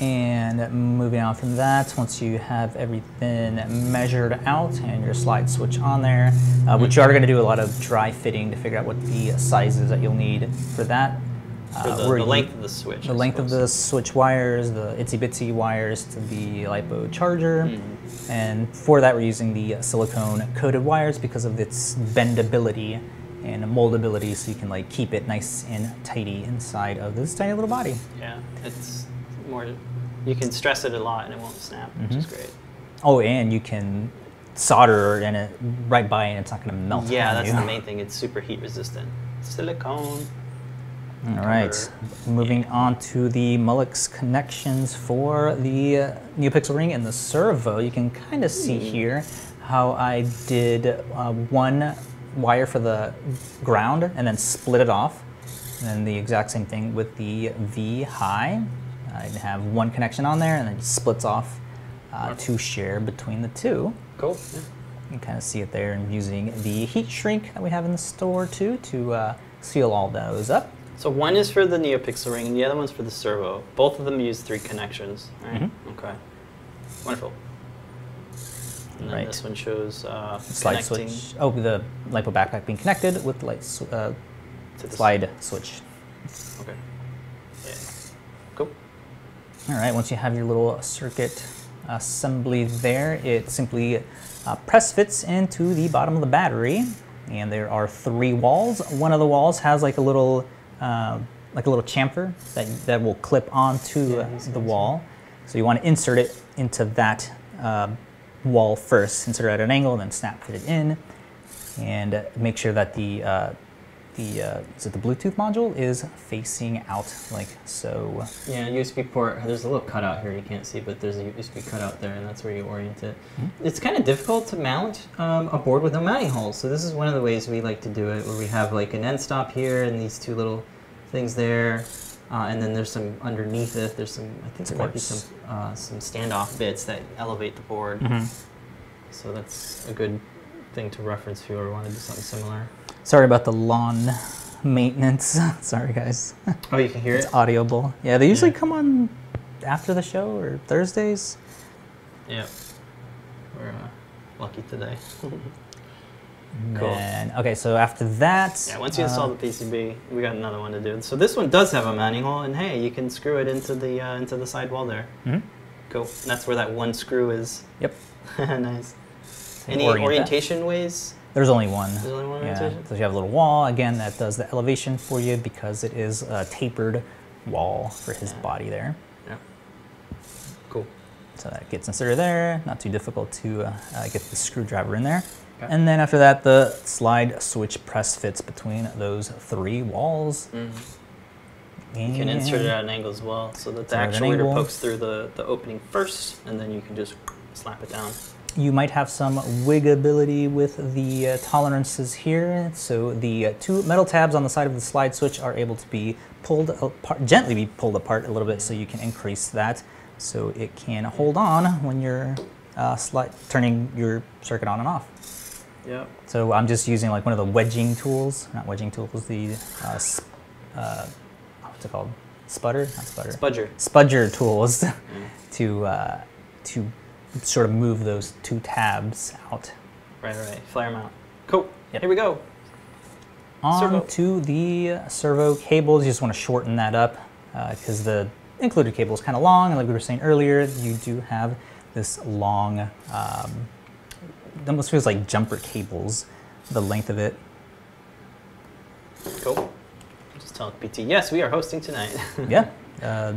And moving on from that, once you have everything measured out and your slide switch on there, uh, which you are going to do a lot of dry fitting to figure out what the sizes that you'll need for that. For Uh, the, the length of the switch. the I length of the switch wires, the itsy bitsy wires to the LiPo charger. Mm-hmm. And for that, we're using the silicone coated wires because of its bendability and moldability, so you can like keep it nice and tidy inside of this tiny little body. Yeah, it's more. You can stress it a lot and it won't snap, which Mm-hmm. is great. Oh, and you can solder in it right by, and it's not going to melt. Yeah, that's you. the main thing. It's super heat resistant. Silicone. All right, moving on to the Molex connections for the uh, NeoPixel ring and the servo. You can kind of see here how I did uh, one wire for the ground and then split it off. And then the exact same thing with the V high. I have one connection on there and then it splits off uh, to share between the two. Cool. Yeah. You can kind of see it there and using the heat shrink that we have in the store too to uh, seal all those up. So one is for the NeoPixel ring, and the other one's for the servo. Both of them use three connections. Right? Mhm. Okay. Wonderful. And then Right. this one shows uh, Slide connecting switch. Oh, the LiPo backpack being connected with the light sw- uh, slide switch. Okay. All right, once you have your little circuit assembly there, it simply uh, press fits into the bottom of the battery. And there are three walls. One of the walls has like a little, uh, like a little chamfer that, that will clip onto Yeah, the wall. So you want to insert it into that uh, wall first, insert it at an angle, then snap fit it in, and make sure that the uh, the uh, is it the Bluetooth module is facing out like so. Yeah, USB port. There's a little cutout here you can't see, but there's a USB cutout there, and that's where you orient it. Mm-hmm. It's kind of difficult to mount um, a board with no mounting holes, so this is one of the ways we like to do it, where we have like an end stop here and these two little things there, uh, and then there's some underneath it. There's some, I think there might be some uh, some standoff bits that elevate the board. Mm-hmm. So that's a good thing to reference if you ever want to do something similar. Sorry about the lawn maintenance. [laughs] Sorry, guys. Oh, you can hear it. It's audible. Yeah, they usually Yeah. come on after the show or Thursdays. Yeah, we're uh, lucky today. [laughs] Cool. then- okay, so after that. Yeah, once you install uh, the PCB, we got another one to do. So this one does have a mounting hole, and hey, you can screw it into the uh, into the side wall there. mhm, Cool. And that's where that one screw is. Yep. [laughs] nice. so Any orient that. orientation ways? There's only one. There's only one Yeah, so you have a little wall again that does the elevation for you because it is a tapered wall for his body there. Yeah. Cool. So that gets inserted there. Not too difficult to uh, uh, get the screwdriver in there. Okay. And then after that, the slide switch press fits between those three walls. Mm. You can insert it at an angle as well, so that the Insert at an actuator pokes through the, the opening first, and then you can just slap it down. You might have some wigability with the uh, tolerances here. So the uh, two metal tabs on the side of the slide switch are able to be pulled apart, gently be pulled apart a little bit so you can increase that so it can hold on when you're uh, turning your circuit on and off. Yep. So I'm just using like one of the wedging tools, not wedging tools, the uh, uh, what's it called? Sputter, not sputter. Spudger. Spudger tools Yeah. [laughs] to uh, to sort of move those two tabs out. Right, right. Flare mount. Cool. Yep. Here we go. On Servo. to the servo cables. You just want to shorten that up because the included cable is kind of long, and like we were saying earlier, you do have this long. Um, it almost feels like jumper cables, the length of it. Cool. Just tell PT. Yes, we are hosting tonight. [laughs] yeah. Uh,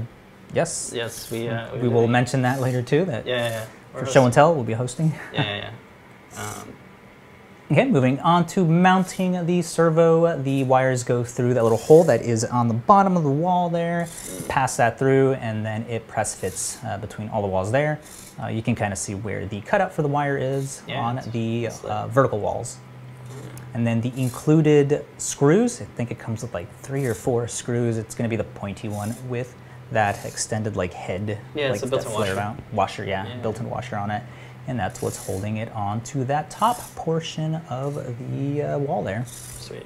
yes. yes, we. Uh, We will mention that later too. That Yeah, yeah. yeah. We're for show and tell, we'll be hosting. [laughs] Yeah, yeah, yeah. Um, Okay, moving on to mounting the servo. The wires go through that little hole that is on the bottom of the wall there, pass that through, and then it press fits uh, between all the walls there. Uh, you can kind of see where the cutout for the wire is Yeah, on the uh, vertical walls. And then the included screws, I think it comes with like three or four screws. It's going to be the pointy one with that extended like head, Yeah, like it's a built-in washer. mount washer, yeah, Yeah. built-in washer on it, and that's what's holding it onto that top portion of the uh, wall there. sweet.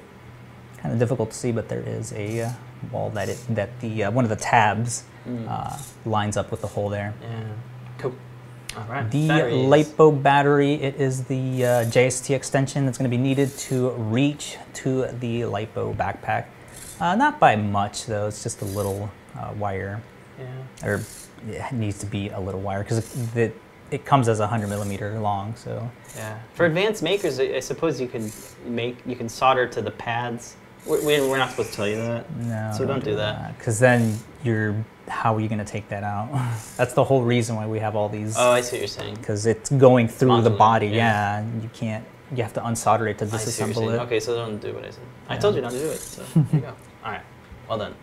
Kind of difficult to see, but there is a uh, wall that it that the uh, one of the tabs Mm. uh, lines up with the hole there. Yeah. Cool. All right. The Batteries. LiPo battery, it is the uh, JST extension that's going to be needed to reach to the LiPo backpack. Uh, not by much though, it's just a little uh, wire, Yeah. or it needs to be a little wire because it, it, it comes as a 100 millimeter long. So Yeah. For advanced makers, I I suppose you can make you can solder to the pads. We- we- We're not supposed to tell you that. no, So don't do that. because then you're how are you going to take that out? [laughs] that's the whole reason why we have all these. Oh, I see what you're saying. because it's going through the body. yeah. Yeah. you can't. You have to unsolder it to I see what you're disassemble it. Okay, so don't do what I said. I told you not to do it. So here you go. [laughs] All right. Well done.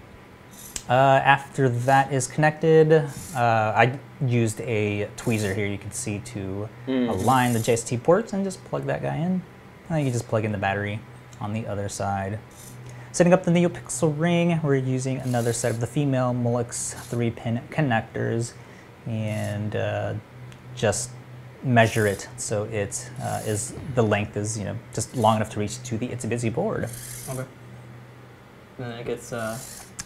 Uh, after that is connected, uh, I used a tweezer here. You can see to Mm. align the JST ports and just plug that guy in. And then you just plug in the battery on the other side. Setting up the NeoPixel ring, we're using another set of the female Molex 3-pin connectors and uh, just measure it so it uh, is the length is you know just long enough to reach to the Itsy Bitsy board. Okay. And then it gets uh,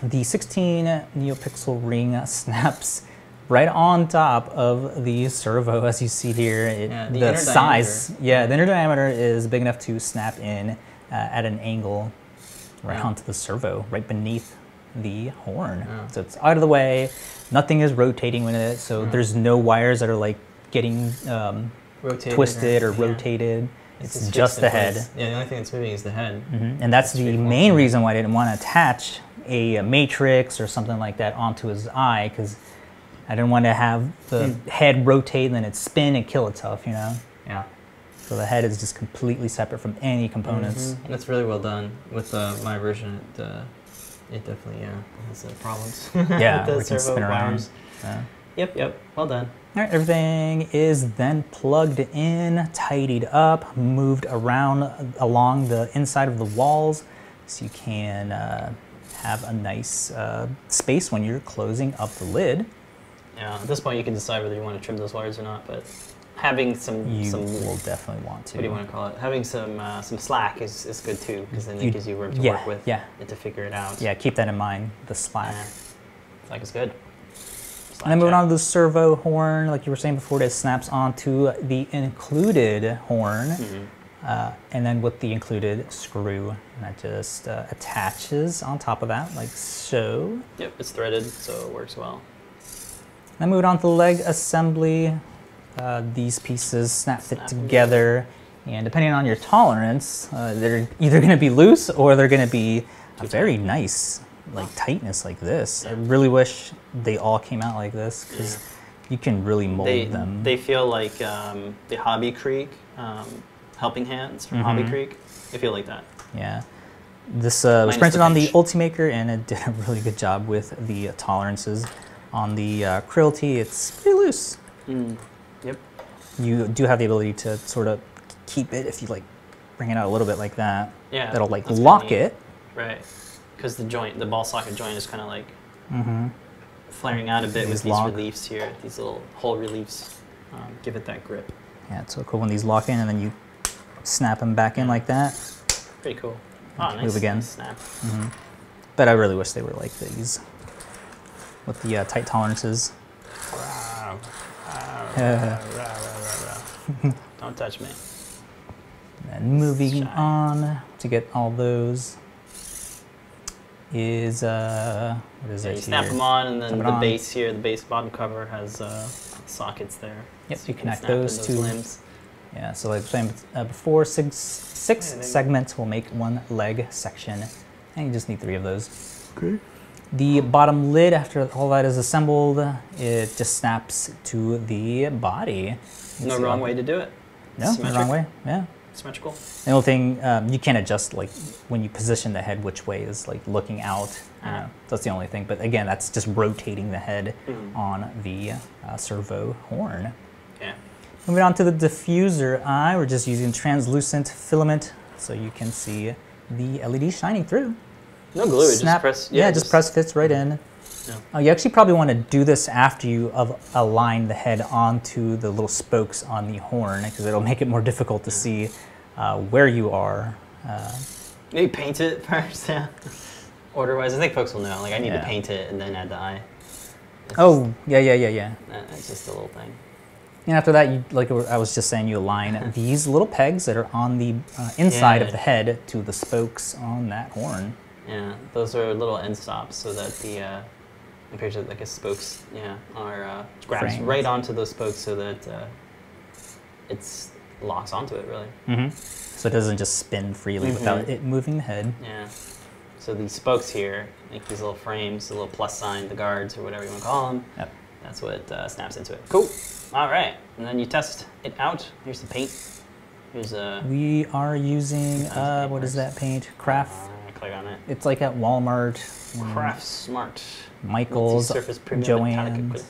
The 16 neopixel ring snaps right on top of the servo, as you see here. It, Yeah, the the size, diameter. yeah, the inner diameter is big enough to snap in uh, at an angle right Yeah. onto the servo, right beneath the horn. Yeah. So it's out of the way. Nothing is rotating with it, so there's no wires that are like getting um, twisted or rotated. It's, fixed just the place. head. Yeah, the only thing that's moving is the head. Mhm. And that's the main reason why I didn't want to attach a matrix or something like that onto his eye because I didn't want to have the Hmm. head rotate and then it spin and kill itself, you know? Yeah. So the head is just completely separate from any components. Mhm. That's really well done. With uh, my version, it, uh, it definitely yeah, has uh, problems. [laughs] Yeah, with we can spin around. Yeah. Yep, yep. Well done. All right, everything is then plugged in, tidied up, moved around along the inside of the walls so you can uh, have a nice uh, space when you're closing up the lid. Yeah. At this point, you can decide whether you want to trim those wires or not. But having some You some will definitely want to. what do you want to call it? Having some uh, some slack is, is good too because then You- it gives you room to yeah, work with yeah. and to figure it out. Yeah, keep that in mind, the slack. Yeah. Slack is good. And then moving on to the servo horn, like you were saying before, it snaps onto the included horn. Mhm. uh, and then with the included screw, and that just uh, attaches on top of that, like so. Yep, it's threaded, so it works well. Then moving on to the leg assembly, uh, these pieces snap fit together, and depending on your tolerance, uh, they're either going to be loose or they're going to be very nice like tightness like this. I really wish they all came out like this because you can really mold They them. they feel like um, the Hobby Creek um, helping hands from Hobby Mhm. Creek. They feel like that. Yeah. This uh, was printed the on the. Ultimaker and it did a really good job with the uh, tolerances. On the uh, Creality, it's pretty loose. Mm. Yep. You do have the ability to sort of keep it if you like bring it out a little bit like that. Yeah. That'll like lock it. Right. Because the joint, the ball socket joint, is kind of like Mm-hmm. flaring out a bit These with these reliefs here. These little hole reliefs um, give it that grip. Yeah, it's so cool when these lock in and then you snap them back in like that. Pretty cool. Oh, Move again. nice snap. hmm But I really wish they were like these with the uh, tight tolerances. [laughs] Don't touch me. And moving on to get all those is uh what is Yeah, it you snap here? them on, and then Snap the base here, the base bottom cover has uh, sockets there. Yep, So you can connect snap in those two limbs. Yeah, so like I was saying uh, before, six six Yeah, segments will make one leg section, and you just need three of those. Okay. The bottom lid, after all that is assembled, it just snaps to the body. No wrong way to do it. No, no Symmetric. wrong way. Yeah. Symmetrical. The only thing um, you can't adjust like when you position the head which way is like looking out. You Ah. know, that's the only thing. But again, that's just rotating the head Mhm. on the uh, servo horn. Yeah. Moving on to the diffuser eye, we're just using translucent filament so you can see the LED shining through. No glue. Just Snap- press. yeah, just, press fits right in. Yeah. Uh, you actually probably want to do this after you have align the head onto the little spokes on the horn because it'll make it more difficult to see uh, where you are. Uh, Maybe paint it [laughs] first. Yeah. Order wise, I think folks will know. Like I need Yeah. to paint it and then add the eye. It's oh, yeah, yeah, yeah, yeah. just, uh, it's just a little thing. And after that, you like I was just saying, you align [laughs] these little pegs that are on the uh, inside of the head to the spokes on that horn. Yeah, those are little end stops so that the uh, I'm like a spokes yeah are uh, grabs Frames. right onto those spokes so that uh, it's locks onto it really. Mm-hmm. So it doesn't just spin freely without Mhm. it moving the head. Yeah. So these spokes here make these little frames, the little plus sign, the guards or whatever you want to call them. Yep. That's what uh, snaps into it. Cool. All right, and then you test it out. Here's the paint. Here's a. We are using uh, what is that paint? Craft. Uh, click on it. It's like at Walmart, Craft Smart. Michaels, premium Joann's.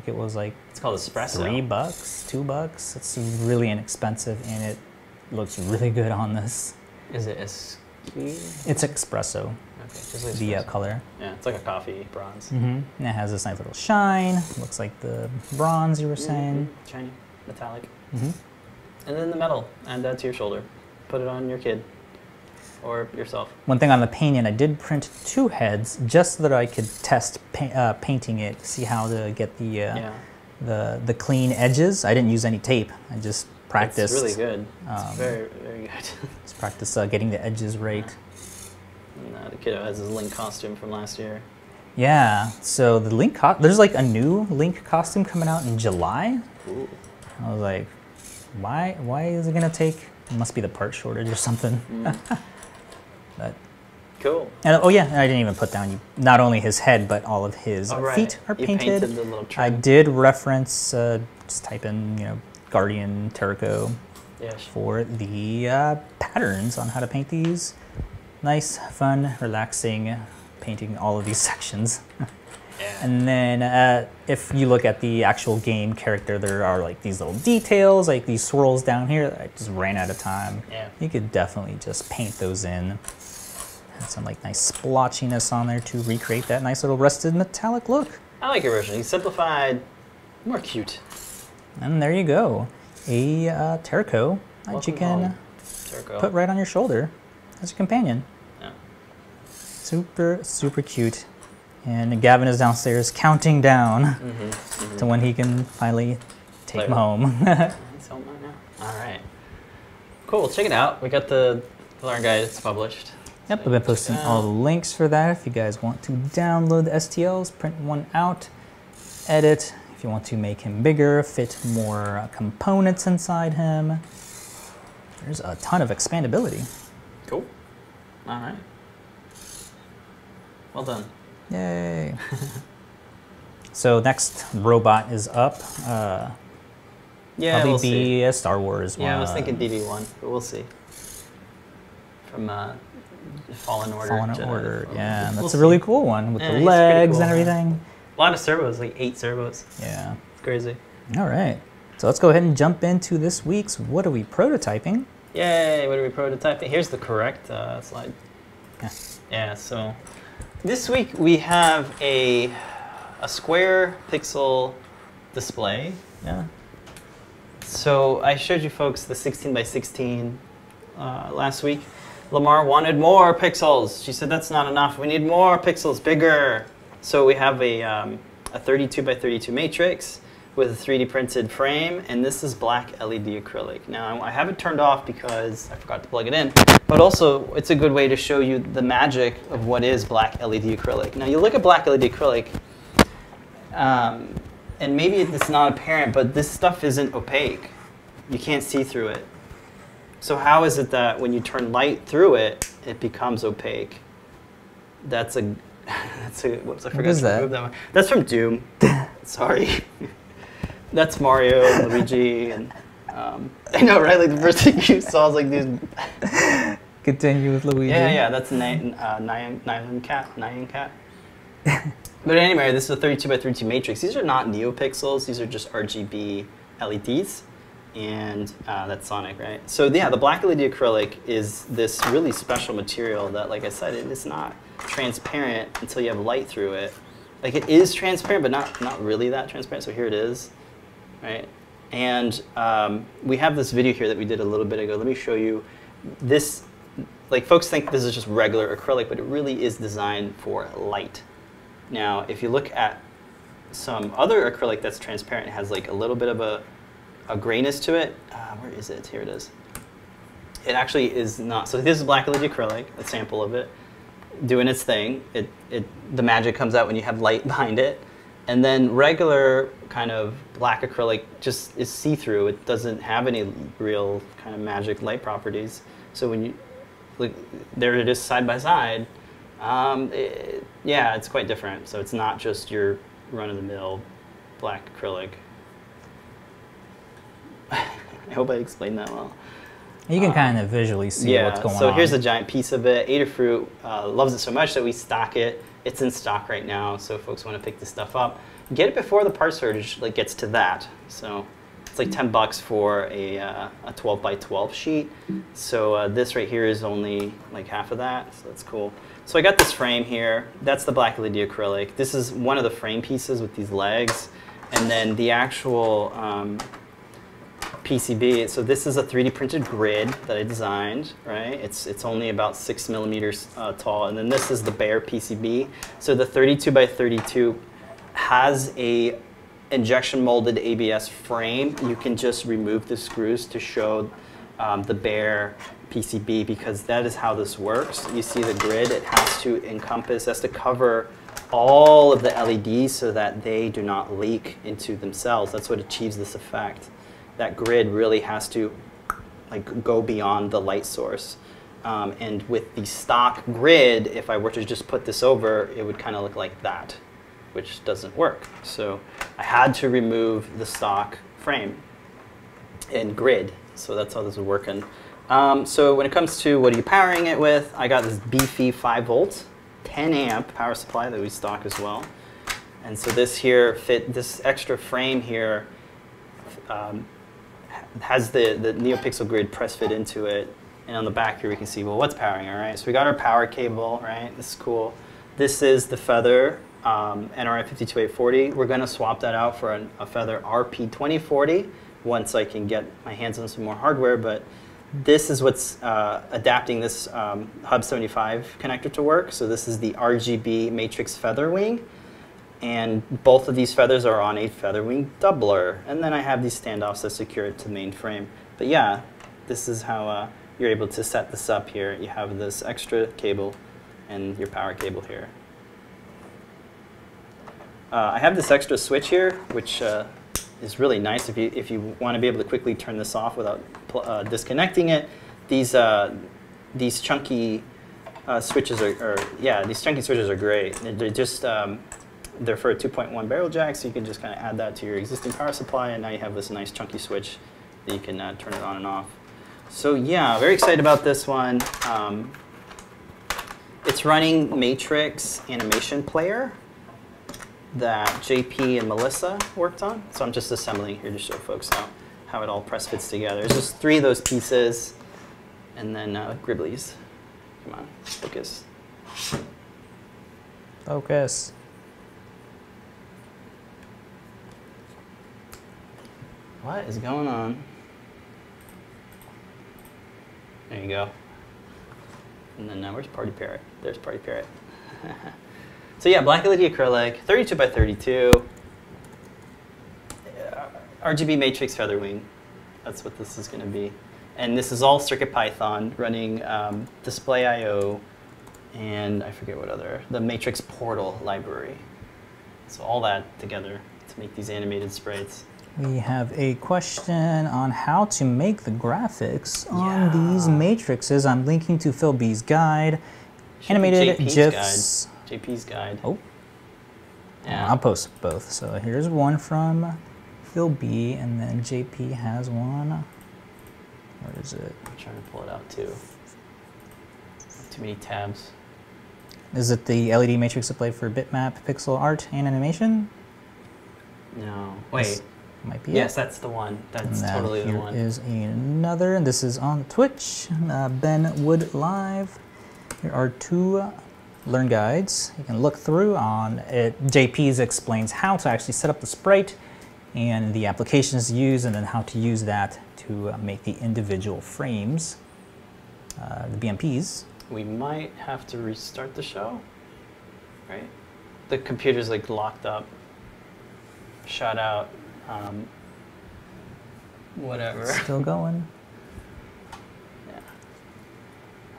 Acrylic paint. I think it was like It's called espresso. three bucks, two bucks. It's really inexpensive and it looks really good on this. Is it espresso? It's espresso, Okay, just like the uh, espresso. color. Yeah, it's like a coffee bronze. Mm-hmm. And it has this nice little shine. Looks like the bronze you were saying. Mhm, Shiny. metallic. Mhm. And then the metal, add that to your shoulder. Put it on your kid or yourself. One thing on the painting, I did print two heads just so that I could test pa- uh, painting it, see how to get the uh, Yeah. the the clean edges. I didn't use any tape. I just practiced. It's really good. It's um, very, very good. [laughs] Just practice uh, getting the edges right. uh, the kiddo has his Link costume from last year. Yeah. So the Link there's like a new Link costume coming out in July. Ooh. I was like, why why is it gonna take? It must be the part shortage or something. Mm. [laughs] but Cool. and oh yeah, and I didn't even put down not only his head but all of his All right. feet are you painted. painted the little I did reference uh, just type in you know Guardian Terrako Yeah, for the uh, patterns on how to paint these. Nice, fun, relaxing painting all of these [laughs] sections. yeah. And then uh, if you look at the actual game character, there are like these little details, like these swirls down here. I just ran out of time. Yeah. You could definitely just paint those in. Some like nice splotchiness on there to recreate that nice little rusted metallic look. I like your version. He's simplified, more cute. And there you go. A uh, Terrako that Welcome you can put right on your shoulder as a companion. Yeah. Super, super cute. And Gavin is downstairs counting down Mm-hmm. to when he can finally take him home. [laughs] He's home right now. All right. Cool. Check it out. We got the learn guide. It's published. Yep, I've been posting all the links for that if you guys want to download the STLs, print one out, edit. If you want to make him bigger, fit more uh, components inside him. There's a ton of expandability. Cool. All right. Well done. Yay. [laughs] so next robot is up. Uh, Yeah, probably we'll be see. a Star Wars one. Yeah, I was thinking DB1, but we'll see. From uh, Fallen Order. Fallen Jedi. Order. We'll- Yeah, we'll that's a see. really cool one with Yeah, the legs cool, and man. everything. A lot of servos, like eight servos. Yeah. It's crazy. All right. So let's go ahead and jump into this week's What Are We Prototyping? Yay! What are we prototyping? Here's the correct uh, slide. Yeah. Yeah. So this week we have a a square pixel display. Yeah. So I showed you folks the 16 by 16 uh, last week. Limor wanted more pixels. She said that's not enough. We need more pixels, bigger. So we have a um, a 32 by 32 matrix with a 3D printed frame, and this is black LED acrylic. Now, I have it turned off because I forgot to plug it in, but also it's a good way to show you the magic of what is black LED acrylic. Now, you look at black LED acrylic, um, and maybe it's not apparent, but this stuff isn't opaque. You can't see through it. So how is it that when you turn light through it, it becomes opaque? That's a, [laughs] that's a, whoops, I forgot is to that? remove that one. That's from Doom. [laughs] Sorry. [laughs] that's Mario and Luigi and, um, I know, right? Like the first thing you saw was like these, Continue with Luigi. yeah, yeah, that's Nyan, uh, Nyan Cat, Nyan Cat. but anyway, this is a 32 by 32 matrix. These are not neopixels. These are just RGB LEDs. And uh, that's Sonic, right? So yeah, the black LED acrylic is this really special material that, like I said, it is not transparent until you have light through it. Like it is transparent, but not not really that transparent. So here it is, right? And um, we have this video here that we did a little bit ago. Let me show you. This, like folks think this is just regular acrylic, but it really is designed for light. Now, if you look at some other acrylic that's transparent, it has like a little bit of a, a grayness to it. Uh, where is it? Here it is. It actually is not. So this is black LED acrylic, a sample of it, doing its thing. It, it, the magic comes out when you have light [laughs] behind it. And then regular kind of black acrylic just is see-through. It doesn't have any real kind of magic light properties. So when you, like, there it is side by side. Um, it- yeah, it's quite different. So it's not just your run-of-the-mill black acrylic. I hope I explained that well. You can kind of visually see yeah, what's going so on. So here's a giant piece of it. Adafruit uh, loves it so much that we stock it. It's in stock right now, so if folks want to pick this stuff up. Get it before the part shortage like gets to that. So it's like 10 bucks for a, uh, a 12 by 12 sheet. So uh, this right here is only like half of that, so that's cool. So I got this frame here. That's the black LED acrylic. This is one of the frame pieces with these legs. And then the actual um, PCB. So this is a 3D printed grid that I designed, right? It's, it's only about six millimeters uh, tall. And then this is the bare PCB. So the 32 by 32 has a injection molded ABS frame. You can just remove the screws to show um, the bare PCB because that is how this works. You see the grid, it has to encompass, has to cover all of the LEDs so that they do not leak into themselves. That's what achieves this effect. That grid really has to like go beyond the light source. Um, and with the stock grid, if I were to just put this over, it would kind of look like that, which doesn't work. So I had to remove the stock frame and grid. So that's how this is working. Um, so when it comes to what are you powering it with, I got this beefy 5 volt 10 amp power supply that we stock as well. And so this here fit, this extra frame here um, has the, the NeoPixel grid press fit into it. And on the back here we can see, well, what's powering it, right? So we got our power cable, right? This is cool. This is the Feather um, NRF52840. We're gonna swap that out for an, a Feather RP2040 once I can get my hands on some more hardware, but this is what's uh, adapting this um, Hub 75 connector to work. So this is the RGB Matrix feather wing. And both of these feathers are on a feather wing doubler. And then I have these standoffs that secure it to the main frame. But yeah, this is how uh, you're able to set this up here. You have this extra cable and your power cable here. Uh, I have this extra switch here, which uh, is really nice if you, if you want to be able to quickly turn this off without uh, disconnecting it. These, uh, these chunky uh, switches are, are, yeah, these chunky switches are great. They're just, um, they're for a 2.1 barrel jack, so you can just kind of add that to your existing power supply, and now you have this nice chunky switch that you can uh, turn it on and off. So yeah, very excited about this one. Um, it's running Matrix Animation Player, that JP and Melissa worked on. So I'm just assembling here to show folks how, how it all press fits together. There's just three of those pieces and then uh. Come on, focus. Focus. What is going on? There you go. And then uh, where's Party Parrot? There's Party Parrot. [laughs] So yeah, black LED acrylic, 32 by 32. Uh, RGB matrix feather wing. That's what this is going to be. And this is all CircuitPython running um, display IO and I forget what other, the matrix portal library. So all that together to make these animated sprites. We have a question on how to make the graphics on these matrices. I'm linking to Phil B's guide. Should animated GIFs. Guide. JP's guide. Oh. Yeah. I'll post both. So here's one from Phil B, and then JP has one. Where is it? I'm trying to pull it out too. Too many tabs. Is it the LED matrix display for bitmap, pixel art, and animation? No. Wait. This might be Yes, it. that's the one. That's totally the one. Here is another, and this is on Twitch, uh, Ben Wood Live. Here are two learn guides you can look through on it. JP's explains how to actually set up the sprite and the applications used and then how to use that to uh, make the individual frames, uh, the BMPs. We might have to restart the show, right? The computer's like locked up, shut out, um, whatever. Still going. [laughs] yeah.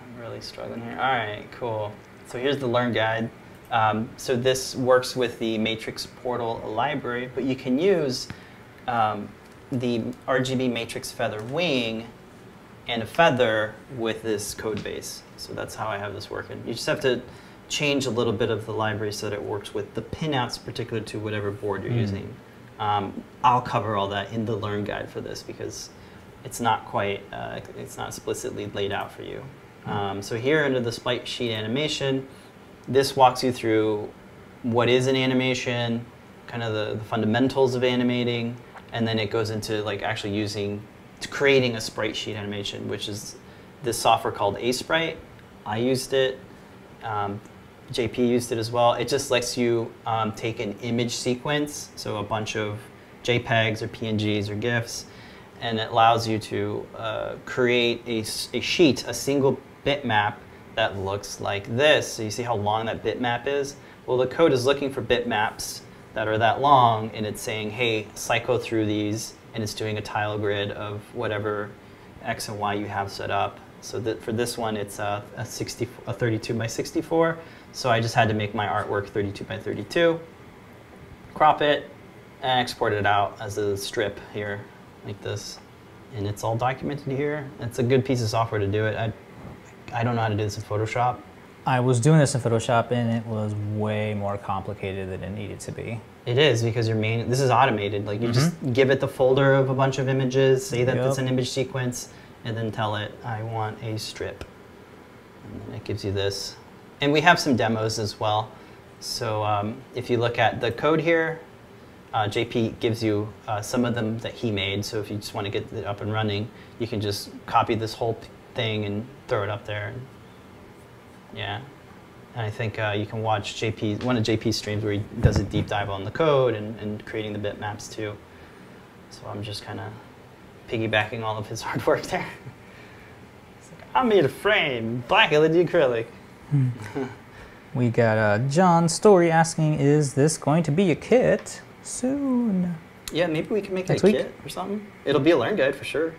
I'm really struggling here. All right, cool. So here's the Learn Guide. Um, so this works with the Matrix Portal library, but you can use um, the RGB Matrix Feather Wing and a feather with this code base. So that's how I have this working. You just have to change a little bit of the library so that it works with the pinouts particular to whatever board you're mm. using. Um, I'll cover all that in the Learn Guide for this because it's not quite, uh, it's not explicitly laid out for you. Um, so here under the sprite sheet animation, this walks you through what is an animation, kind of the, the fundamentals of animating, and then it goes into like actually using, creating a sprite sheet animation, which is this software called Aseprite. I used it. Um, JP used it as well. It just lets you um, take an image sequence, so a bunch of JPEGs or PNGs or GIFs, and it allows you to uh, create a sheet, a single bitmap that looks like this. So you see how long that bitmap is? Well, the code is looking for bitmaps that are that long, and it's saying, hey, cycle through these, and it's doing a tile grid of whatever x and y you have set up. So that for this one, it's a, a, 60, a 32 by 64. So I just had to make my artwork 32 by 32, crop it, and export it out as a strip here, like this. And it's all documented here. It's a good piece of software to do it. I, I don't know how to do this in Photoshop. I was doing this in Photoshop and it was way more complicated than it needed to be. It is because your main, this is automated. Like you mm-hmm. just give it the folder of a bunch of images, say that it's an image sequence, and then tell it, I want a strip. And then it gives you this. And we have some demos as well. So um, if you look at the code here, uh, JP gives you uh, some of them that he made. So if you just want to get it up and running, you can just copy this whole thing and throw it up there. Yeah. And I think uh, you can watch JP one of JP's streams where he does a deep dive on the code and, and creating the bitmaps too. So I'm just kind of piggybacking all of his [laughs] hard work there. Like, I made a frame, black LED acrylic. We got uh, John Story asking, is this going to be a kit soon? Yeah, maybe we can make Next it a week? kit or something. It'll be a learn guide for sure.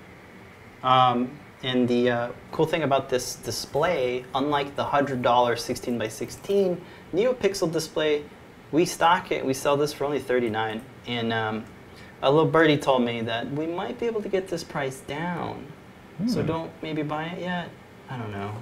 Um, and the uh, cool thing about this display, unlike the hundred dollar 16 by 16 NeoPixel display, we stock it. We sell this for only 39. And um, a little birdie told me that we might be able to get this price down. So Hmm. don't maybe buy it yet. I don't know.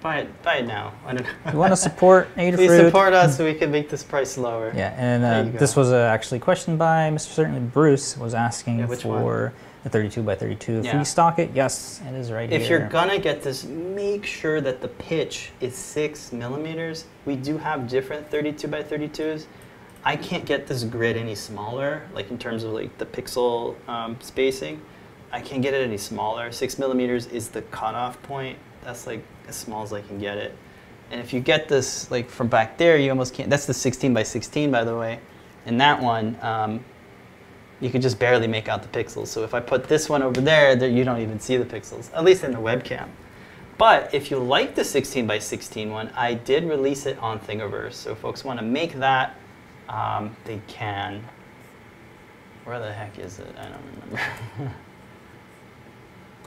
Buy it. Buy it now. [laughs] I don't know. You want to support Please Adafruit? support us so we can make this price lower. Yeah, and uh, this was uh, actually questioned by Mr. Certainly Bruce was asking Yeah, which one? for the 32 by 32. If Yeah. we stock it, yes, it is right If here. you're gonna get this, make sure that the pitch is six millimeters. We do have different 32 by 32s. I can't get this grid any smaller, like in terms of like the pixel um, spacing. I can't get it any smaller. Six millimeters is the cutoff point. That's like as small as I can get it. And if you get this like from back there, you almost can't. That's the 16 by 16, by the way. And that one, um, you can just barely make out the pixels. So if I put this one over there, there you don't even see the pixels, at least in the webcam. But if you like the 16 by 16 one, I did release it on Thingiverse. So folks want to make that, um, they can. Where the heck is it? I don't remember. [laughs]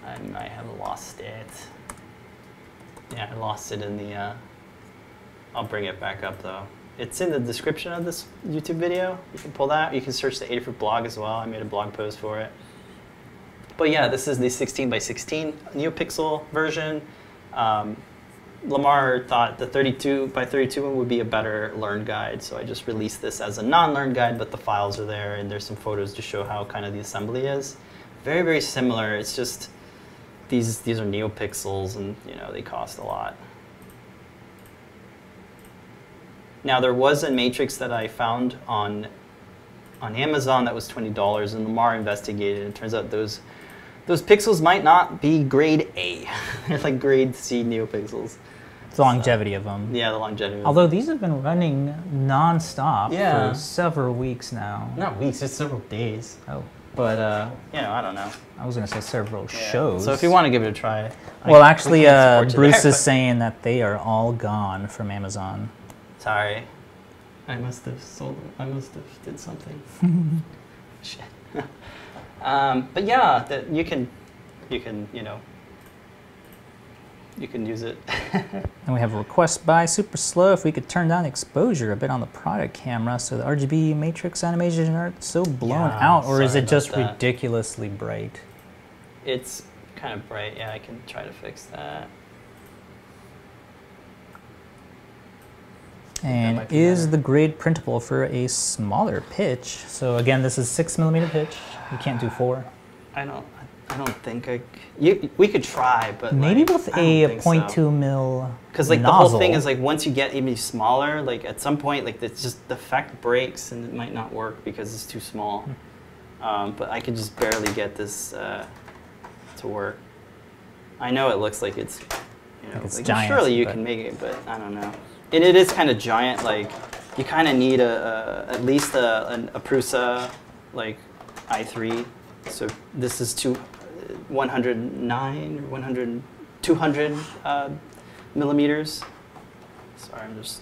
I might have lost it. Yeah, I lost it in the. Uh, I'll bring it back up though. It's in the description of this YouTube video. You can pull that. You can search the Adafruit blog as well. I made a blog post for it. But yeah, this is the 16 by 16 NeoPixel version. Um, Limor thought the 32 by 32 one would be a better learn guide, so I just released this as a non-learn guide, but the files are there and there's some photos to show how kind of the assembly is. Very, very similar. It's just these these are NeoPixels and you know they cost a lot. Now there was a matrix that I found on on Amazon that was twenty dollars, and Limor investigated. And it turns out those those pixels might not be grade A. [laughs] They're like grade C NeoPixels. the longevity of them. Yeah, the longevity. Although these have been running non-stop Yeah. for several weeks now. not weeks, it's several days. Oh, But uh, you know, I don't know. I was going to say several Yeah. shows. So if you want to give it a try. Well, we actually, can't uh, Bruce there, is saying that they are all gone from Amazon. Sorry. I must have sold them. I must have did something. [laughs] Shit. [laughs] um, but yeah, that you can, you can, you know, you can use it. [laughs] And we have a request by Super Slow if we could turn down the exposure a bit on the product camera so the RGB matrix animations aren't so blown Yeah, out, or is it just that. ridiculously bright? it's kind of bright. Yeah, I can try to fix that. And is better. the grid printable for a smaller pitch? So again, this is six millimeter pitch. You can't do four. I don't. I don't think I. You, we could try, but Maybe like, with a think 0.2 so. mil. Because like the whole thing is like once you get even smaller, like at some point, like it's just the effect breaks and it might not work because it's too small. Hmm. Um, but I could just barely get this uh, to work. I know it looks like it's, you know, Like it's like, giant, surely you can make it, but I don't know. And it is kind of giant. Like you kind of need a, a at least a, an, a Prusa like i3 so this is two, 109 or 100, 200 uh, millimeters. Sorry, I'm just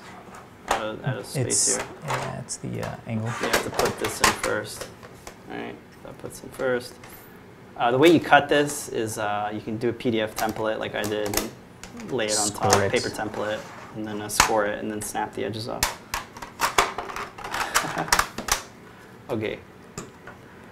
out of, out of space It's here. yeah, it's the uh, angle. You have to put this in first. All right, that puts in first. Uh, the way you cut this is uh, you can do a PDF template like I did and lay it on top, Score it. paper template, and then uh, score it and then snap the edges off. [laughs] okay.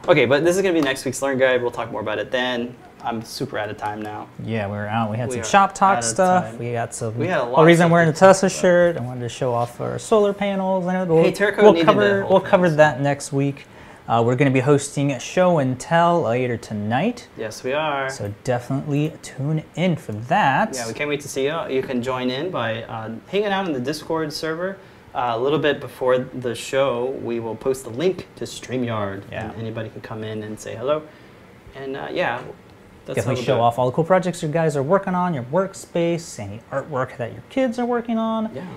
Okay, but this is going to be next week's Learn Guide. We'll talk more about it then. I'm super out of time now. Yeah, we were out. We had We some shop talk stuff. time. We got some. We had a lot reason I'm wearing a Tesla about. shirt. I wanted to show off our solar panels. And we'll, Hey, Terrako we'll cover we'll cover that next week. Uh, we're going to be hosting a show and tell later tonight, Yes, we are. so definitely tune in for that. Yeah, we can't wait to see you. You can join in by uh, hanging out in the Discord server. Uh, a little bit before the show, we will post the link to StreamYard. Yeah. And anybody can come in and say hello. And uh, yeah, definitely show off all the cool projects you guys are working on, your workspace, any artwork that your kids are working on. Yeah.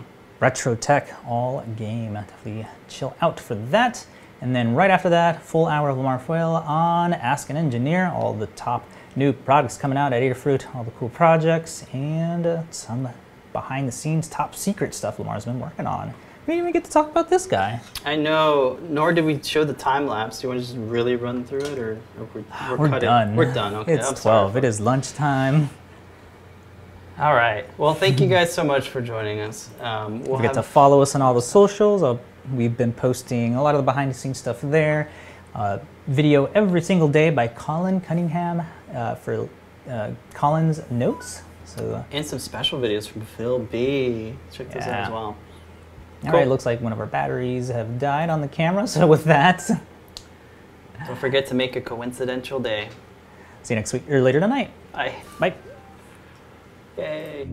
Retro Tech all game. Definitely chill out for that. And then right after that, full hour of Limor Foyle on Ask an Engineer, all the top new products coming out at Adafruit, all the cool projects, and uh, some behind the scenes top secret stuff Limor's been working on. We didn't even get to talk about this guy. I know, nor did we show the time lapse. Do you want to just really run through it, or, or we're, we're, We're cutting? done. We're done. Okay, It's I'm sorry. It is lunchtime. All right. Well, thank you guys so much for joining us. Um, we'll Don't forget to follow us on all the socials. Uh, we've been posting a lot of the behind the scenes stuff there. Uh, video every single day by Collin Cunningham uh, for uh, Collin's notes. So, uh, and some special videos from Phil B. Check those out as well. All right. cool. looks like one of our batteries have died on the camera. So with that, don't forget to make a coincidental day. See you next week or later tonight. Bye. Bye. Yay.